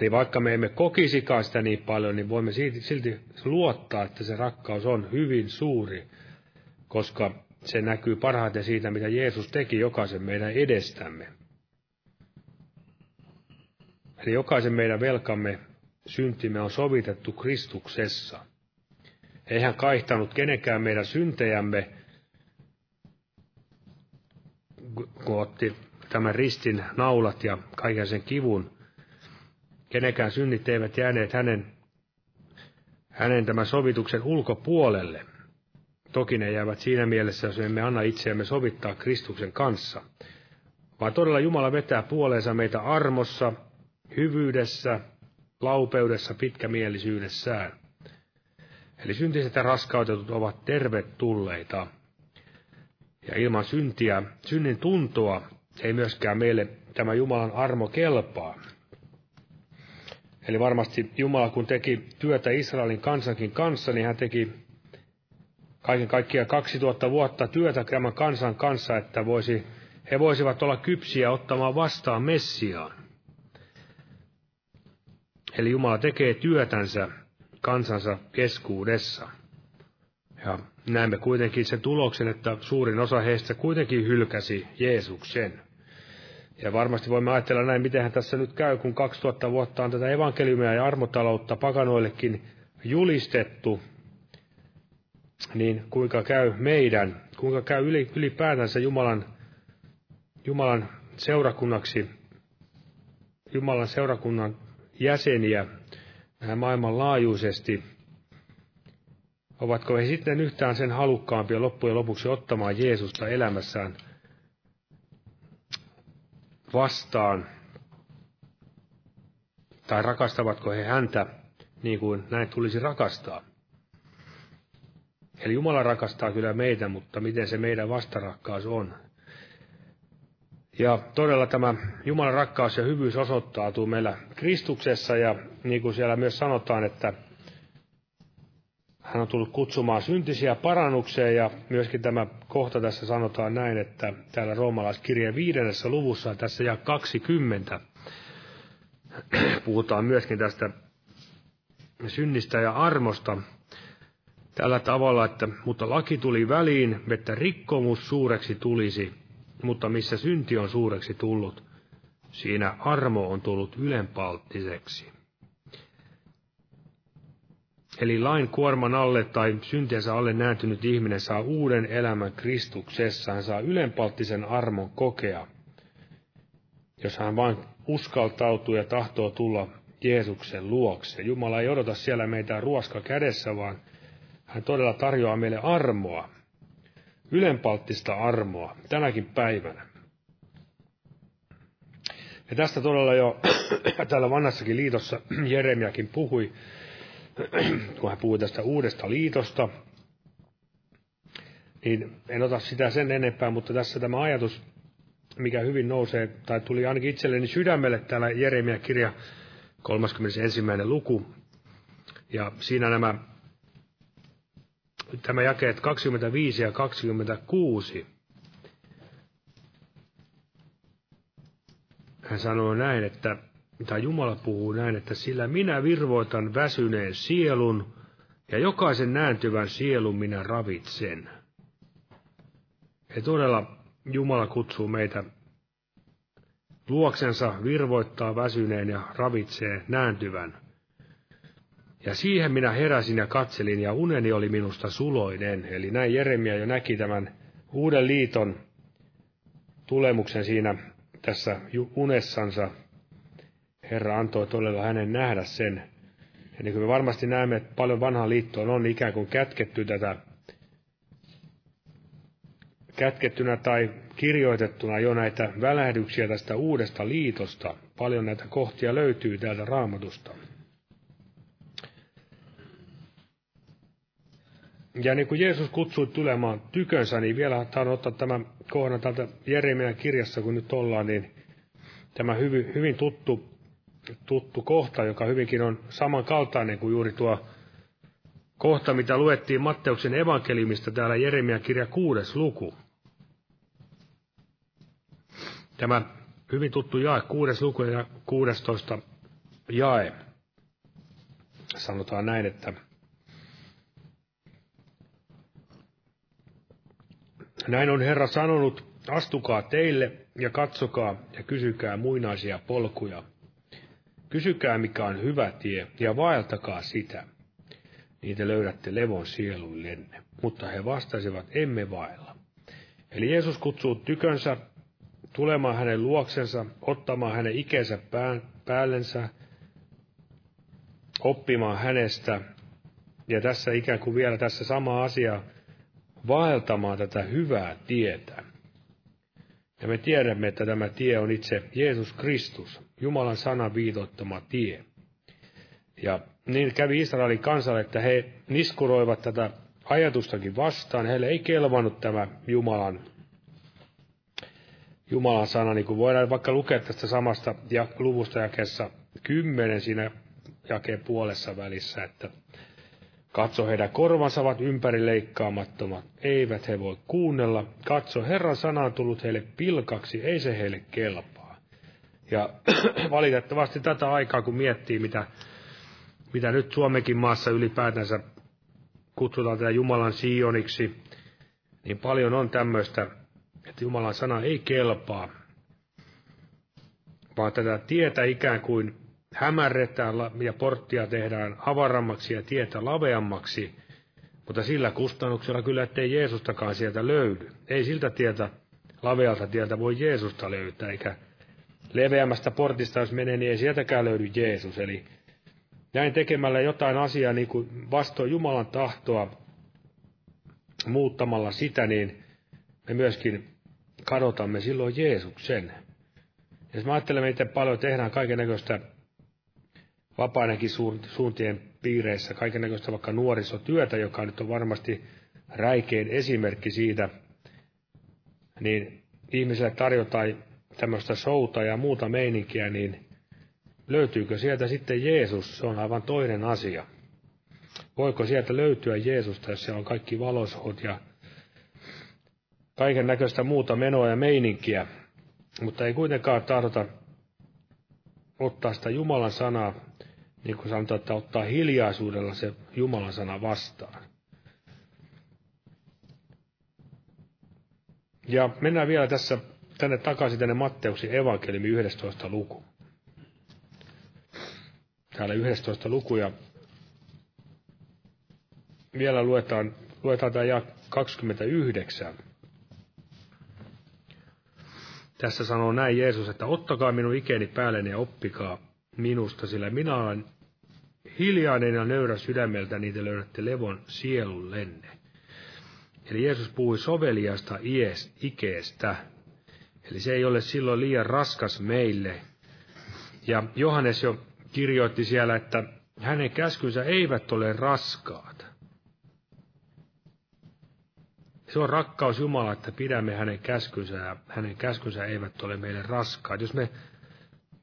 Speaker 3: Eli vaikka me emme kokisikaan sitä niin paljon, niin voimme silti luottaa, että se rakkaus on hyvin suuri, koska se näkyy parhaiten siitä, mitä Jeesus teki jokaisen meidän edestämme. Eli jokaisen meidän velkamme syntimme on sovitettu Kristuksessa. Ei hän kaihtanut kenenkään meidän syntejämme, kun otti tämän ristin naulat ja kaiken sen kivun, kenenkään synnit eivät jääneet hänen, hänen tämän sovituksen ulkopuolelle. Toki ne jäävät siinä mielessä, jos emme anna itseämme sovittaa Kristuksen kanssa. Vaan todella Jumala vetää puoleensa meitä armossa, hyvyydessä, laupeudessa, pitkämielisyydessään. Eli syntiset ja raskautetut ovat tervetulleita. Ja ilman syntiä, synnin tuntoa ei myöskään meille tämä Jumalan armo kelpaa. Eli varmasti Jumala, kun teki työtä Israelin kansankin kanssa, niin hän teki kaiken kaikkiaan 2000 vuotta työtä tämän kansan kanssa, että voisi, he voisivat olla kypsiä ottamaan vastaan Messiaan. Eli Jumala tekee työtänsä kansansa keskuudessa. Ja näemme kuitenkin sen tuloksen, että suurin osa heistä kuitenkin hylkäsi Jeesuksen. Ja varmasti voimme ajatella näin, miten tässä nyt käy, kun 2000 vuotta on tätä evankeliumia ja armotaloutta pakanoillekin julistettu, niin kuinka käy meidän, kuinka käy ylipäätänsä Jumalan, Jumalan seurakunnaksi, Jumalan seurakunnan jäseniä maailmanlaajuisesti, ovatko he sitten yhtään sen halukkaampia loppujen lopuksi ottamaan Jeesusta elämässään – vastaan, tai rakastavatko he häntä niin kuin näin tulisi rakastaa. Eli Jumala rakastaa kyllä meitä, mutta miten se meidän vastarakkaus on. Ja todella tämä Jumalan rakkaus ja hyvyys osoittautuu meillä Kristuksessa, ja niin kuin siellä myös sanotaan, että hän on tullut kutsumaan syntisiä parannukseen ja myöskin tämä kohta tässä sanotaan näin, että täällä roomalaiskirjeen viidennessä luvussa tässä ja 20 puhutaan myöskin tästä synnistä ja armosta tällä tavalla, että mutta laki tuli väliin, että rikkomus suureksi tulisi, mutta missä synti on suureksi tullut, siinä armo on tullut ylenpalttiseksi. Eli lain kuorman alle tai syntiensä alle nääntynyt ihminen saa uuden elämän Kristuksessa. Hän saa ylenpalttisen armon kokea, jos hän vain uskaltautuu ja tahtoo tulla Jeesuksen luokse. Jumala ei odota siellä meitä ruoska kädessä, vaan hän todella tarjoaa meille armoa, ylenpalttista armoa tänäkin päivänä. Ja tästä todella jo täällä vanhassakin liitossa Jeremiakin puhui, kun hän puhui tästä uudesta liitosta, niin en ota sitä sen enempää, mutta tässä tämä ajatus, mikä hyvin nousee, tai tuli ainakin itselleni sydämelle täällä Jeremia kirja 31. luku, ja siinä nämä tämä jakeet 25 ja 26. Hän sanoo näin, että tai Jumala puhuu näin, että sillä minä virvoitan väsyneen sielun, ja jokaisen nääntyvän sielun minä ravitsen. Ja todella Jumala kutsuu meitä luoksensa virvoittaa väsyneen ja ravitsee nääntyvän. Ja siihen minä heräsin ja katselin, ja uneni oli minusta suloinen. Eli näin Jeremia jo näki tämän uuden liiton tulemuksen siinä tässä unessansa, Herra antoi todella hänen nähdä sen. Ja niin kuin me varmasti näemme, että paljon vanhaan liittoon on ikään kuin kätketty tätä, kätkettynä tai kirjoitettuna jo näitä välähdyksiä tästä uudesta liitosta. Paljon näitä kohtia löytyy täältä raamatusta. Ja niin kuin Jeesus kutsui tulemaan tykönsä, niin vielä tahdon ottaa tämän kohdan täältä Jeremian kirjassa, kun nyt ollaan, niin tämä hyvin, hyvin tuttu tuttu kohta, joka hyvinkin on samankaltainen kuin juuri tuo kohta, mitä luettiin Matteuksen evankeliumista täällä Jeremian kirja kuudes luku. Tämä hyvin tuttu jae, kuudes luku ja kuudestoista jae. Sanotaan näin, että näin on Herra sanonut, astukaa teille ja katsokaa ja kysykää muinaisia polkuja – Kysykää, mikä on hyvä tie, ja vaeltakaa sitä. Te löydätte levon sieluillenne. Mutta he vastasivat, emme vaella. Eli Jeesus kutsuu tykönsä tulemaan hänen luoksensa, ottamaan hänen ikänsä päällensä, oppimaan hänestä, ja tässä ikään kuin vielä tässä sama asia, vaeltamaan tätä hyvää tietä. Ja me tiedämme, että tämä tie on itse Jeesus Kristus, Jumalan sanan viitoittama tie. Ja niin kävi Israelin kansalle, että he niskuroivat tätä ajatustakin vastaan. Heille ei kelvannut tämä Jumalan, Jumalan sana, niin kuin voidaan vaikka lukea tästä samasta luvusta jakessa kymmenen siinä jakeen puolessa välissä, että Katso, heidän korvansa ovat ympärileikkaamattomat, eivät he voi kuunnella. Katso, Herran sana on tullut heille pilkaksi, ei se heille kelpaa. Ja valitettavasti tätä aikaa, kun miettii, mitä, mitä nyt Suomenkin maassa ylipäätänsä kutsutaan tätä Jumalan sioniksi, niin paljon on tämmöistä, että Jumalan sana ei kelpaa, vaan tätä tietä ikään kuin hämärretään ja porttia tehdään avarammaksi ja tietä laveammaksi, mutta sillä kustannuksella kyllä, ettei Jeesustakaan sieltä löydy. Ei siltä tietä, lavealta tieltä voi Jeesusta löytää, eikä leveämmästä portista, jos menee, niin ei sieltäkään löydy Jeesus. Eli näin tekemällä jotain asiaa niin kuin vastoin Jumalan tahtoa, muuttamalla sitä, niin me myöskin kadotamme silloin Jeesuksen. Jos mä ajattelen, miten paljon tehdään kaiken näköistä vapainenkin suuntien piireissä, kaiken näköistä vaikka nuorisotyötä, joka nyt on varmasti räikein esimerkki siitä, niin ihmisille tarjotaan tämmöistä showta ja muuta meininkiä, niin löytyykö sieltä sitten Jeesus, se on aivan toinen asia. Voiko sieltä löytyä Jeesusta, jos siellä on kaikki valosot ja kaiken näköistä muuta menoa ja meininkiä, mutta ei kuitenkaan tahdota ottaa sitä Jumalan sanaa, niin kuin sanotaan, että ottaa hiljaisuudella se Jumalan sana vastaan. Ja mennään vielä tässä tänne takaisin tänne Matteuksen evankeliumi 11 luku. Täällä 11 luku ja vielä luetaan, luetaan tämä 29. Tässä sanoo näin Jeesus, että ottakaa minun ikeni päälleni ja oppikaa minusta, sillä minä olen hiljainen ja nöyrä sydämeltä, niin te löydätte levon sielullenne. Eli Jeesus puhui soveliasta ies, ikeestä. Eli se ei ole silloin liian raskas meille. Ja Johannes jo kirjoitti siellä, että hänen käskynsä eivät ole raskaat. Se on rakkaus Jumala, että pidämme hänen käskynsä ja hänen käskynsä eivät ole meille raskaat. Jos, me,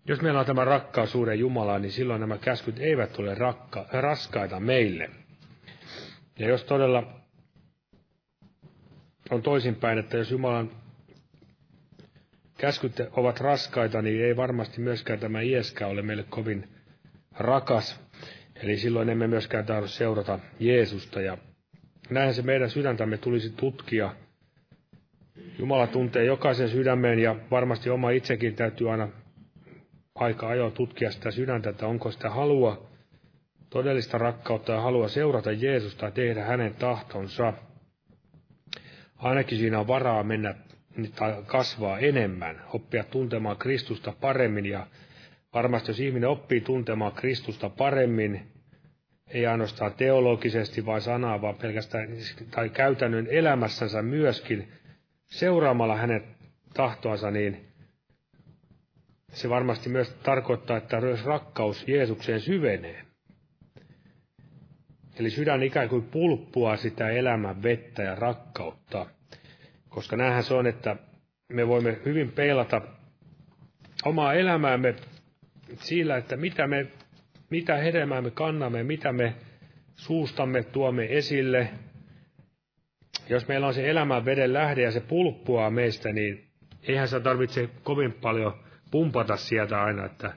Speaker 3: jos meillä on tämä rakkaus suuren Jumalaan, niin silloin nämä käskyt eivät ole rakka, raskaita meille. Ja jos todella on toisinpäin, että jos Jumalan käskyt ovat raskaita, niin ei varmasti myöskään tämä ieskä ole meille kovin rakas. Eli silloin emme myöskään tahdo seurata Jeesusta ja näin se meidän sydäntämme tulisi tutkia. Jumala tuntee jokaisen sydämeen ja varmasti oma itsekin täytyy aina aika ajoin tutkia sitä sydäntä, että onko sitä halua, todellista rakkautta ja halua seurata Jeesusta ja tehdä hänen tahtonsa. Ainakin siinä on varaa mennä tai kasvaa enemmän, oppia tuntemaan Kristusta paremmin ja varmasti jos ihminen oppii tuntemaan Kristusta paremmin, ei ainoastaan teologisesti vai sanaa, vaan pelkästään tai käytännön elämässänsä myöskin seuraamalla hänen tahtoansa, niin se varmasti myös tarkoittaa, että myös rakkaus Jeesukseen syvenee. Eli sydän ikään kuin pulppua sitä elämän vettä ja rakkautta. Koska näinhän se on, että me voimme hyvin peilata omaa elämäämme sillä, että mitä me mitä hedelmää me kannamme, mitä me suustamme tuomme esille. Jos meillä on se elämän veden lähde ja se pulppua meistä, niin eihän se tarvitse kovin paljon pumpata sieltä aina, että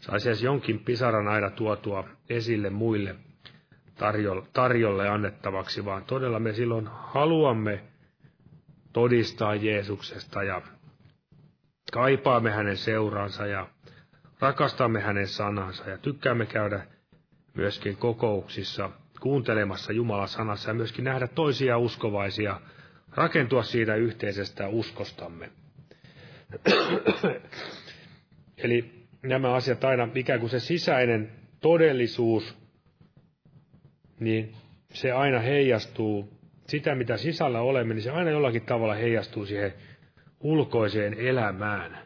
Speaker 3: saisi edes jonkin pisaran aina tuotua esille muille tarjolle annettavaksi, vaan todella me silloin haluamme todistaa Jeesuksesta ja kaipaamme hänen seuraansa ja Rakastamme hänen sanansa ja tykkäämme käydä myöskin kokouksissa kuuntelemassa Jumalan sanassa ja myöskin nähdä toisia uskovaisia, rakentua siitä yhteisestä uskostamme. Eli nämä asiat aina, ikään kuin se sisäinen todellisuus, niin se aina heijastuu, sitä mitä sisällä olemme, niin se aina jollakin tavalla heijastuu siihen ulkoiseen elämään.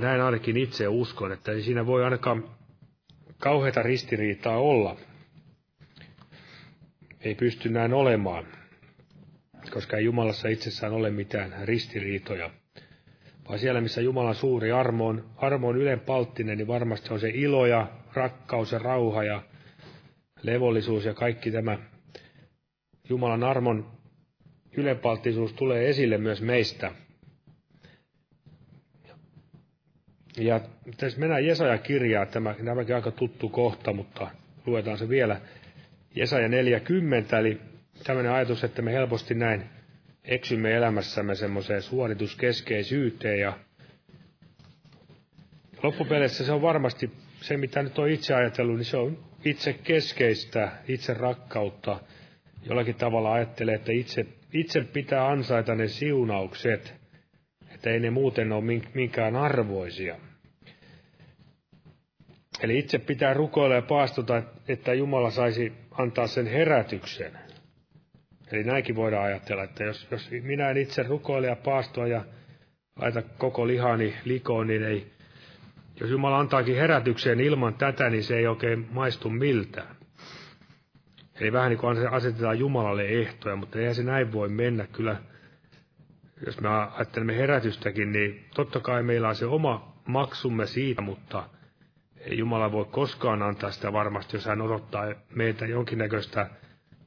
Speaker 3: Näin ainakin itse uskon, että ei siinä voi ainakaan kauheita ristiriitaa olla. Ei pysty näin olemaan, koska ei Jumalassa itsessään ole mitään ristiriitoja. Vaan siellä, missä Jumalan suuri armo on, armo on ylenpalttinen, niin varmasti on se ilo ja rakkaus ja rauha ja levollisuus ja kaikki tämä Jumalan armon ylenpalttisuus tulee esille myös meistä. Ja tässä mennään Jesaja-kirjaa, tämä, tämäkin aika tuttu kohta, mutta luetaan se vielä. Jesaja 40, eli tämmöinen ajatus, että me helposti näin eksymme elämässämme semmoiseen suorituskeskeisyyteen ja loppupeleissä se on varmasti se, mitä nyt on itse ajatellut, niin se on itse keskeistä, itse rakkautta. Jollakin tavalla ajattelee, että itse, itse pitää ansaita ne siunaukset, että ei ne muuten ole minkään arvoisia. Eli itse pitää rukoilla ja paastuta, että Jumala saisi antaa sen herätyksen. Eli näinkin voidaan ajatella, että jos, jos minä en itse rukoile ja paastua ja laita koko lihani likoon, niin ei, jos Jumala antaakin herätykseen ilman tätä, niin se ei oikein maistu miltään. Eli vähän niin kuin asetetaan Jumalalle ehtoja, mutta eihän se näin voi mennä. Kyllä, jos me ajattelemme herätystäkin, niin totta kai meillä on se oma maksumme siitä, mutta ei Jumala voi koskaan antaa sitä varmasti, jos hän odottaa meiltä jonkinnäköistä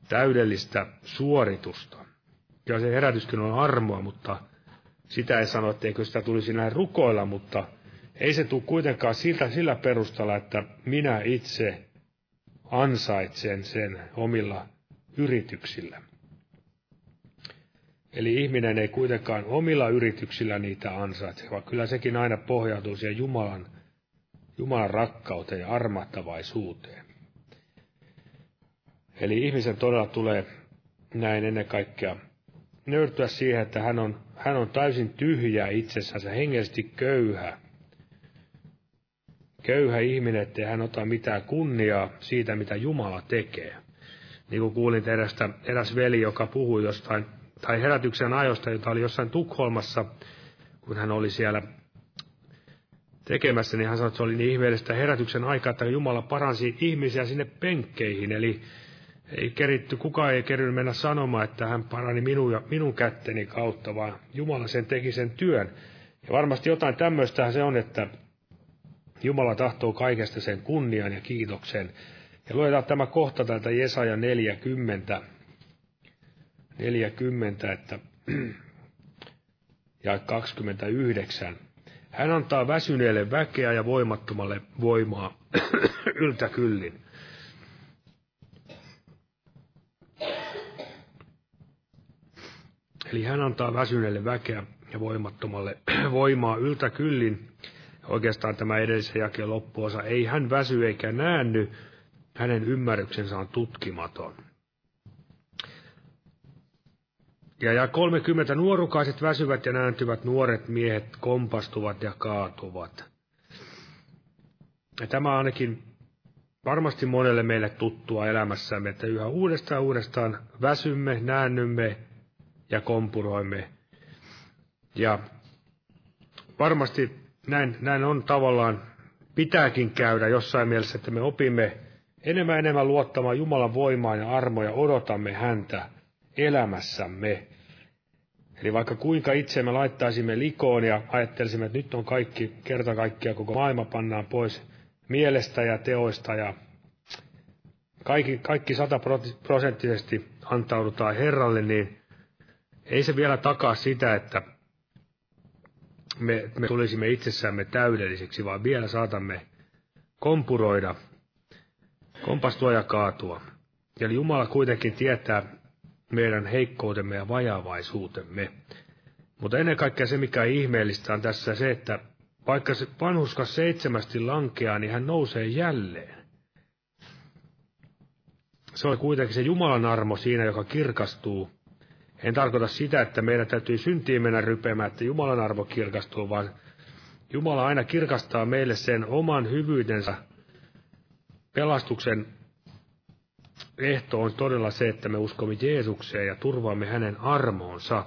Speaker 3: täydellistä suoritusta. Ja se herätyskin on armoa, mutta sitä ei sano, etteikö sitä tulisi näin rukoilla, mutta ei se tule kuitenkaan siltä, sillä perustalla, että minä itse ansaitsen sen omilla yrityksillä. Eli ihminen ei kuitenkaan omilla yrityksillä niitä ansaitse, vaan kyllä sekin aina pohjautuu siihen Jumalan, Jumalan rakkauteen ja armahtavaisuuteen. Eli ihmisen todella tulee näin ennen kaikkea nöyrtyä siihen, että hän on, hän on täysin tyhjä itsessänsä, hengellisesti köyhä. Köyhä ihminen, ettei hän ota mitään kunniaa siitä, mitä Jumala tekee. Niin kuin kuulin erästä, eräs veli, joka puhui jostain, tai herätyksen ajosta, jota oli jossain Tukholmassa, kun hän oli siellä tekemässä, niin hän sanoi, että se oli niin ihmeellistä herätyksen aikaa, että Jumala paransi ihmisiä sinne penkkeihin, eli ei keritty, kukaan ei kerinyt mennä sanomaan, että hän parani minun, ja minun kätteni kautta, vaan Jumala sen teki sen työn. Ja varmasti jotain tämmöistä se on, että Jumala tahtoo kaikesta sen kunnian ja kiitoksen. Ja luetaan tämä kohta täältä Jesaja 40, 40 että, ja 29. Hän antaa väsyneelle väkeä ja voimattomalle voimaa yltä Eli hän antaa väsyneelle väkeä ja voimattomalle voimaa yltä kyllin. Oikeastaan tämä edellisen jakeen loppuosa. Ei hän väsy eikä näänny, hänen ymmärryksensä on tutkimaton. Ja, ja 30 nuorukaiset väsyvät ja nääntyvät, nuoret miehet kompastuvat ja kaatuvat. Ja tämä ainakin varmasti monelle meille tuttua elämässämme, että yhä uudestaan uudestaan väsymme, näännymme ja kompuroimme. Ja varmasti näin, näin on tavallaan, pitääkin käydä jossain mielessä, että me opimme enemmän enemmän luottamaan Jumalan voimaan ja armoja, odotamme häntä elämässämme. Eli vaikka kuinka itse me laittaisimme likoon ja ajattelisimme, että nyt on kaikki, kerta kaikkia koko maailma pannaan pois mielestä ja teoista ja kaikki, kaikki sataprosenttisesti antaudutaan Herralle, niin ei se vielä takaa sitä, että me, me tulisimme itsessämme täydellisiksi, vaan vielä saatamme kompuroida, kompastua ja kaatua. Eli Jumala kuitenkin tietää meidän heikkoutemme ja vajavaisuutemme. Mutta ennen kaikkea se, mikä ihmeellistä on tässä se, että vaikka se vanhuskas seitsemästi lankeaa, niin hän nousee jälleen. Se on kuitenkin se Jumalan armo siinä, joka kirkastuu en tarkoita sitä, että meidän täytyy syntiin mennä rypemään, että Jumalan arvo kirkastuu, vaan Jumala aina kirkastaa meille sen oman hyvyytensä. Pelastuksen ehto on todella se, että me uskomme Jeesukseen ja turvaamme hänen armoonsa.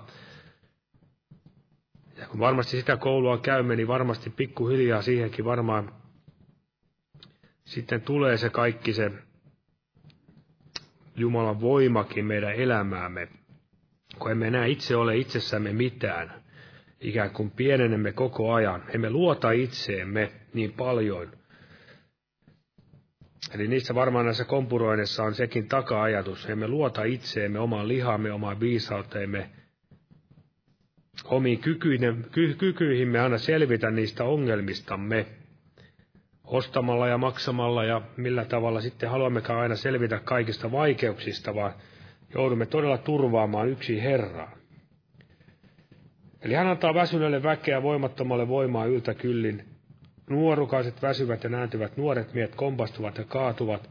Speaker 3: Ja kun varmasti sitä koulua käymme, niin varmasti pikkuhiljaa siihenkin varmaan sitten tulee se kaikki se Jumalan voimakin meidän elämäämme kun emme enää itse ole itsessämme mitään. ikään kuin pienenemme koko ajan. Emme luota itseemme niin paljon. Eli niissä varmaan näissä kompuroinnissa on sekin taka-ajatus. Emme luota itseemme, omaan lihamme, omaan viisauteemme, omiin ky, kykyihimme aina selvitä niistä ongelmistamme ostamalla ja maksamalla ja millä tavalla sitten haluammekaan aina selvitä kaikista vaikeuksista, vaan joudumme todella turvaamaan yksi Herraa. Eli hän antaa väsyneelle väkeä voimattomalle voimaa yltä kyllin. Nuorukaiset väsyvät ja nääntyvät, nuoret miehet kompastuvat ja kaatuvat,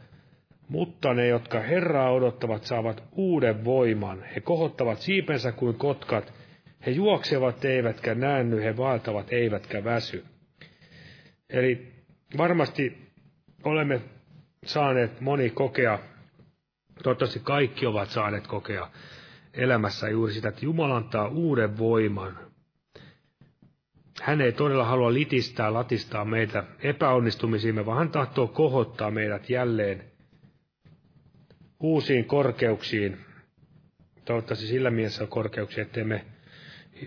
Speaker 3: mutta ne, jotka Herraa odottavat, saavat uuden voiman. He kohottavat siipensä kuin kotkat, he juoksevat eivätkä näänny, he vaeltavat eivätkä väsy. Eli varmasti olemme saaneet moni kokea, toivottavasti kaikki ovat saaneet kokea elämässä juuri sitä, että Jumala antaa uuden voiman. Hän ei todella halua litistää, latistaa meitä epäonnistumisiimme, vaan hän tahtoo kohottaa meidät jälleen uusiin korkeuksiin. Toivottavasti sillä mielessä korkeuksia, ettei me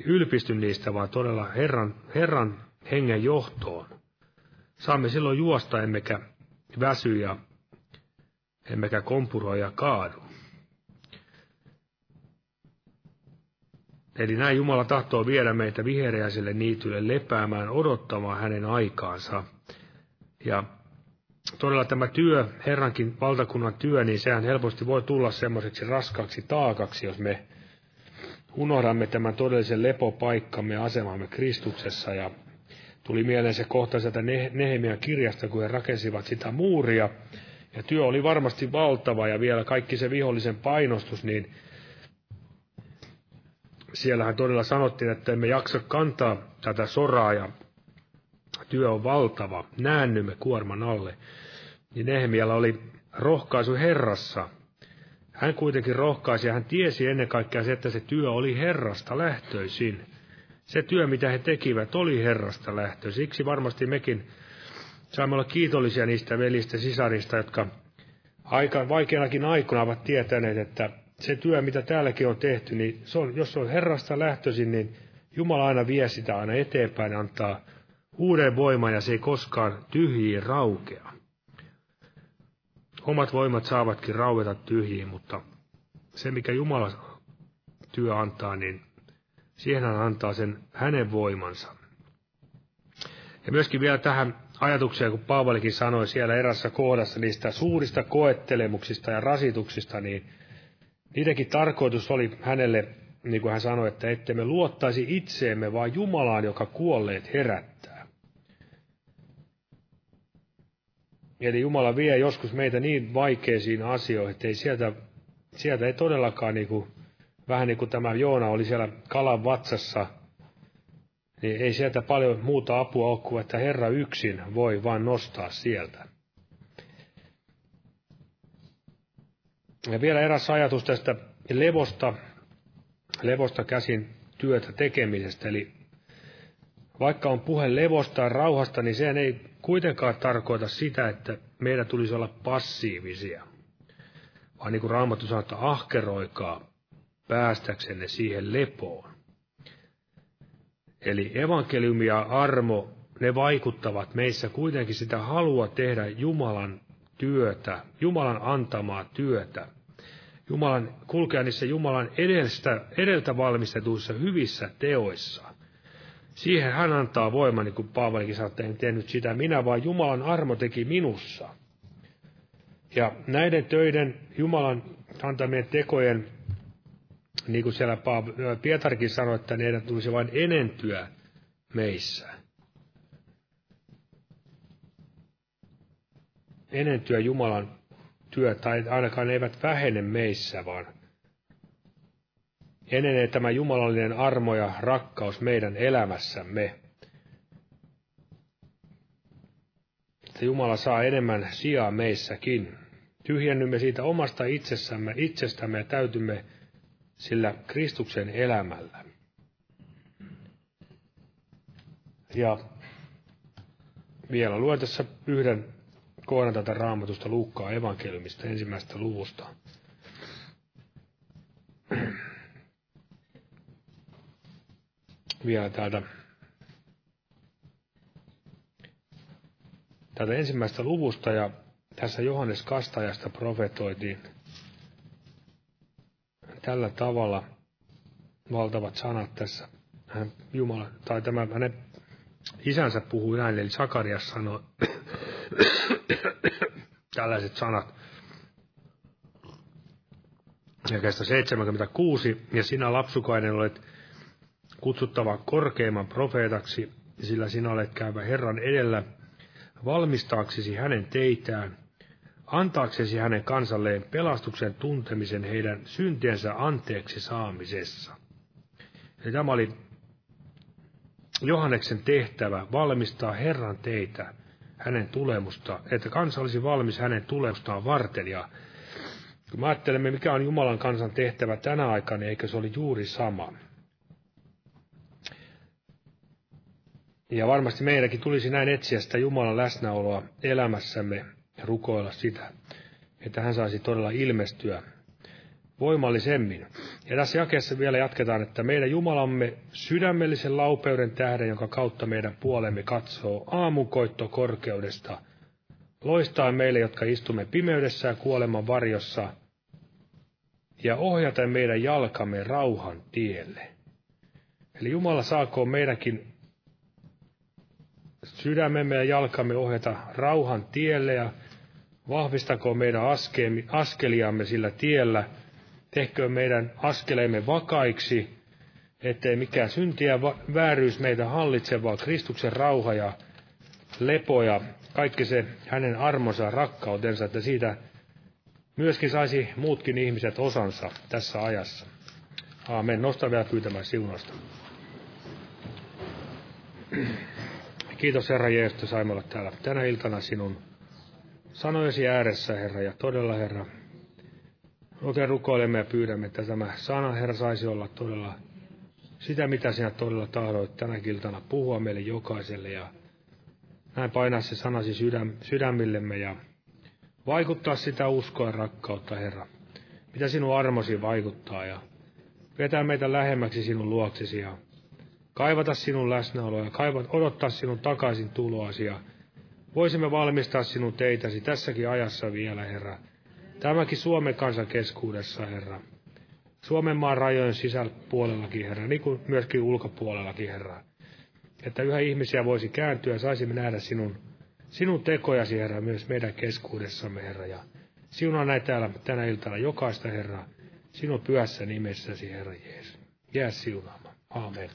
Speaker 3: ylpisty niistä, vaan todella Herran, Herran hengen johtoon. Saamme silloin juosta, emmekä väsy ja emmekä kompuroi ja kaadu. Eli näin Jumala tahtoo viedä meitä vihreäiselle niitylle lepäämään, odottamaan hänen aikaansa. Ja todella tämä työ, Herrankin valtakunnan työ, niin sehän helposti voi tulla semmoiseksi raskaaksi taakaksi, jos me unohdamme tämän todellisen lepopaikkamme ja asemamme Kristuksessa. Ja tuli mieleen se kohta sieltä Nehemian kirjasta, kun he rakensivat sitä muuria. Ja työ oli varmasti valtava ja vielä kaikki se vihollisen painostus, niin siellähän todella sanottiin, että emme jaksa kantaa tätä soraa ja työ on valtava, näännymme kuorman alle. Niin Nehemialla oli rohkaisu Herrassa. Hän kuitenkin rohkaisi ja hän tiesi ennen kaikkea se, että se työ oli Herrasta lähtöisin. Se työ, mitä he tekivät, oli Herrasta lähtö. Siksi varmasti mekin saamme olla kiitollisia niistä velistä sisarista, jotka aika vaikeanakin aikoina ovat tietäneet, että se työ, mitä täälläkin on tehty, niin se on, jos se on Herrasta lähtöisin, niin Jumala aina vie sitä aina eteenpäin, antaa uuden voiman ja se ei koskaan tyhjiin raukea. Omat voimat saavatkin raueta tyhjiin, mutta se, mikä Jumala työ antaa, niin siihen hän antaa sen hänen voimansa. Ja myöskin vielä tähän ajatukseen, kun Paavalikin sanoi siellä erässä kohdassa niistä suurista koettelemuksista ja rasituksista, niin niidenkin tarkoitus oli hänelle, niin kuin hän sanoi, että ette me luottaisi itseemme, vaan Jumalaan, joka kuolleet herättää. Eli Jumala vie joskus meitä niin vaikeisiin asioihin, että ei sieltä, sieltä ei todellakaan niin kuin, vähän niin kuin tämä Joona oli siellä kalan vatsassa, niin ei sieltä paljon muuta apua ole kuin, että Herra yksin voi vain nostaa sieltä. Ja vielä eräs ajatus tästä levosta, levosta käsin työtä tekemisestä. Eli vaikka on puhe levosta ja rauhasta, niin sehän ei kuitenkaan tarkoita sitä, että meidän tulisi olla passiivisia. Vaan niin kuin Raamattu sanoo, että ahkeroikaa päästäksenne siihen lepoon. Eli evankeliumi ja armo, ne vaikuttavat meissä kuitenkin sitä halua tehdä Jumalan työtä, Jumalan antamaa työtä. Jumalan, kulkea niissä Jumalan edeltä, edeltä valmistetuissa hyvissä teoissa. Siihen hän antaa voiman, niin kuin Paavalikin sanoi, että en tehnyt sitä minä, vaan Jumalan armo teki minussa. Ja näiden töiden, Jumalan antamien tekojen, niin kuin siellä Pietarkin sanoi, että neidän tulisi vain enentyä meissä. Enentyä Jumalan työ, tai ainakaan ne eivät vähene meissä, vaan enenee tämä jumalallinen armo ja rakkaus meidän elämässämme. Että Jumala saa enemmän sijaa meissäkin. Tyhjennymme siitä omasta itsessämme, itsestämme ja täytymme sillä Kristuksen elämällä. Ja vielä luen tässä yhden kohdan tätä raamatusta Luukkaa evankeliumista ensimmäisestä luvusta. vielä täältä, täältä ensimmäistä luvusta ja tässä Johannes Kastajasta profetoitiin tällä tavalla valtavat sanat tässä. Hän, Jumala, tai tämä hänen isänsä puhuu näin, eli Sakarias sanoi tällaiset sanat. Ja kestä 76, ja sinä lapsukainen olet kutsuttava korkeimman profeetaksi, sillä sinä olet käyvä Herran edellä, valmistaaksesi hänen teitään, antaaksesi hänen kansalleen pelastuksen tuntemisen heidän syntiensä anteeksi saamisessa. Ja tämä oli Johanneksen tehtävä valmistaa Herran teitä hänen tulemusta, että kansa olisi valmis hänen tulemustaan varten. Ja kun me ajattelemme, mikä on Jumalan kansan tehtävä tänä aikana, niin eikö se oli juuri sama. Ja varmasti meidänkin tulisi näin etsiä sitä Jumalan läsnäoloa elämässämme ja rukoilla sitä, että hän saisi todella ilmestyä voimallisemmin. Ja tässä jakeessa vielä jatketaan, että meidän Jumalamme sydämellisen laupeuden tähden, jonka kautta meidän puolemme katsoo aamukoitto korkeudesta, loistaa meille, jotka istumme pimeydessä ja kuoleman varjossa, ja ohjata meidän jalkamme rauhan tielle. Eli Jumala saakoon meidänkin sydämemme ja jalkamme ohjata rauhan tielle ja vahvistakoon meidän askeliamme sillä tiellä, tehköön meidän askeleemme vakaiksi, ettei mikään synti ja vääryys meitä hallitse, vaan Kristuksen rauha ja lepo ja kaikki se hänen armonsa ja rakkautensa, että siitä myöskin saisi muutkin ihmiset osansa tässä ajassa. Aamen. Nosta vielä pyytämään siunasta. Kiitos Herra Jeesus, että saimme olla täällä tänä iltana sinun sanojesi ääressä, Herra, ja todella, Herra, oikein rukoilemme ja pyydämme, että tämä sana, Herra, saisi olla todella sitä, mitä sinä todella tahdoit tänä iltana puhua meille jokaiselle, ja näin painaa se sanasi sydäm, sydämillemme ja vaikuttaa sitä uskoa ja rakkautta, Herra, mitä sinun armosi vaikuttaa, ja vetää meitä lähemmäksi sinun luoksesi, ja kaivata sinun läsnäoloa ja kaivat, odottaa sinun takaisin tuloasi ja voisimme valmistaa sinun teitäsi tässäkin ajassa vielä, Herra. Tämäkin Suomen kansan keskuudessa, Herra. Suomen maan rajojen sisäpuolellakin, Herra, niin kuin myöskin ulkopuolellakin, Herra. Että yhä ihmisiä voisi kääntyä ja saisimme nähdä sinun, sinun tekojasi, Herra, myös meidän keskuudessamme, Herra. Ja sinua näin täällä tänä iltana jokaista, Herra, sinun pyhässä nimessäsi, Herra Jeesus. Jää siunaamaan. Aamen.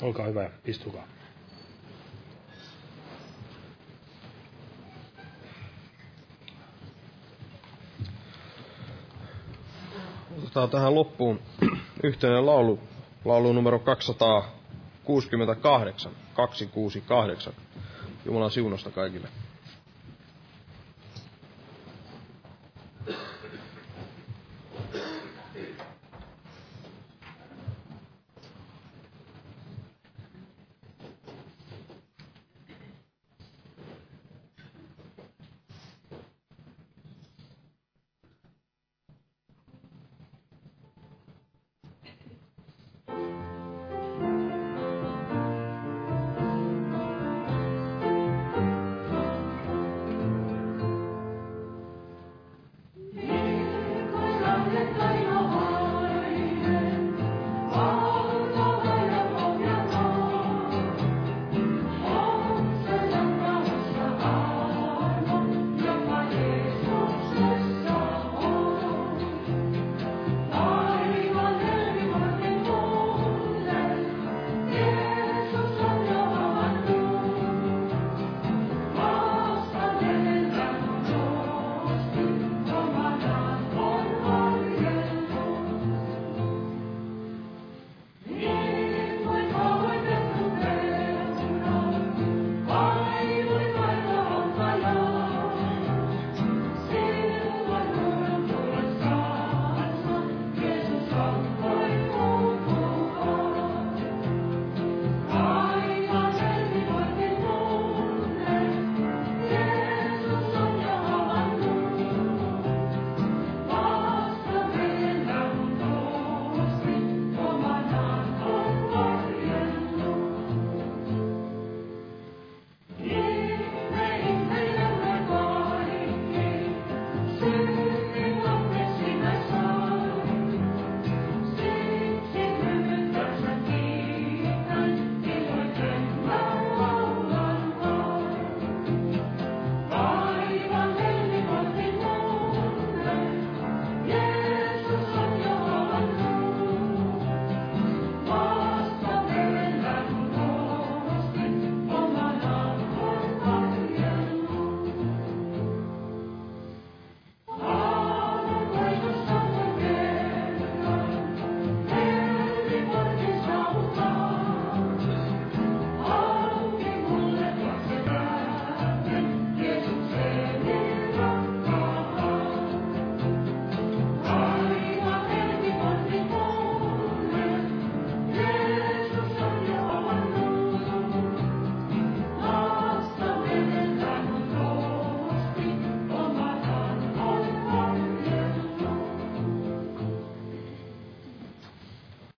Speaker 3: Olkaa hyvä, istukaa.
Speaker 2: otetaan tähän loppuun yhteinen laulu, laulu numero 268, 268. Jumalan siunosta kaikille.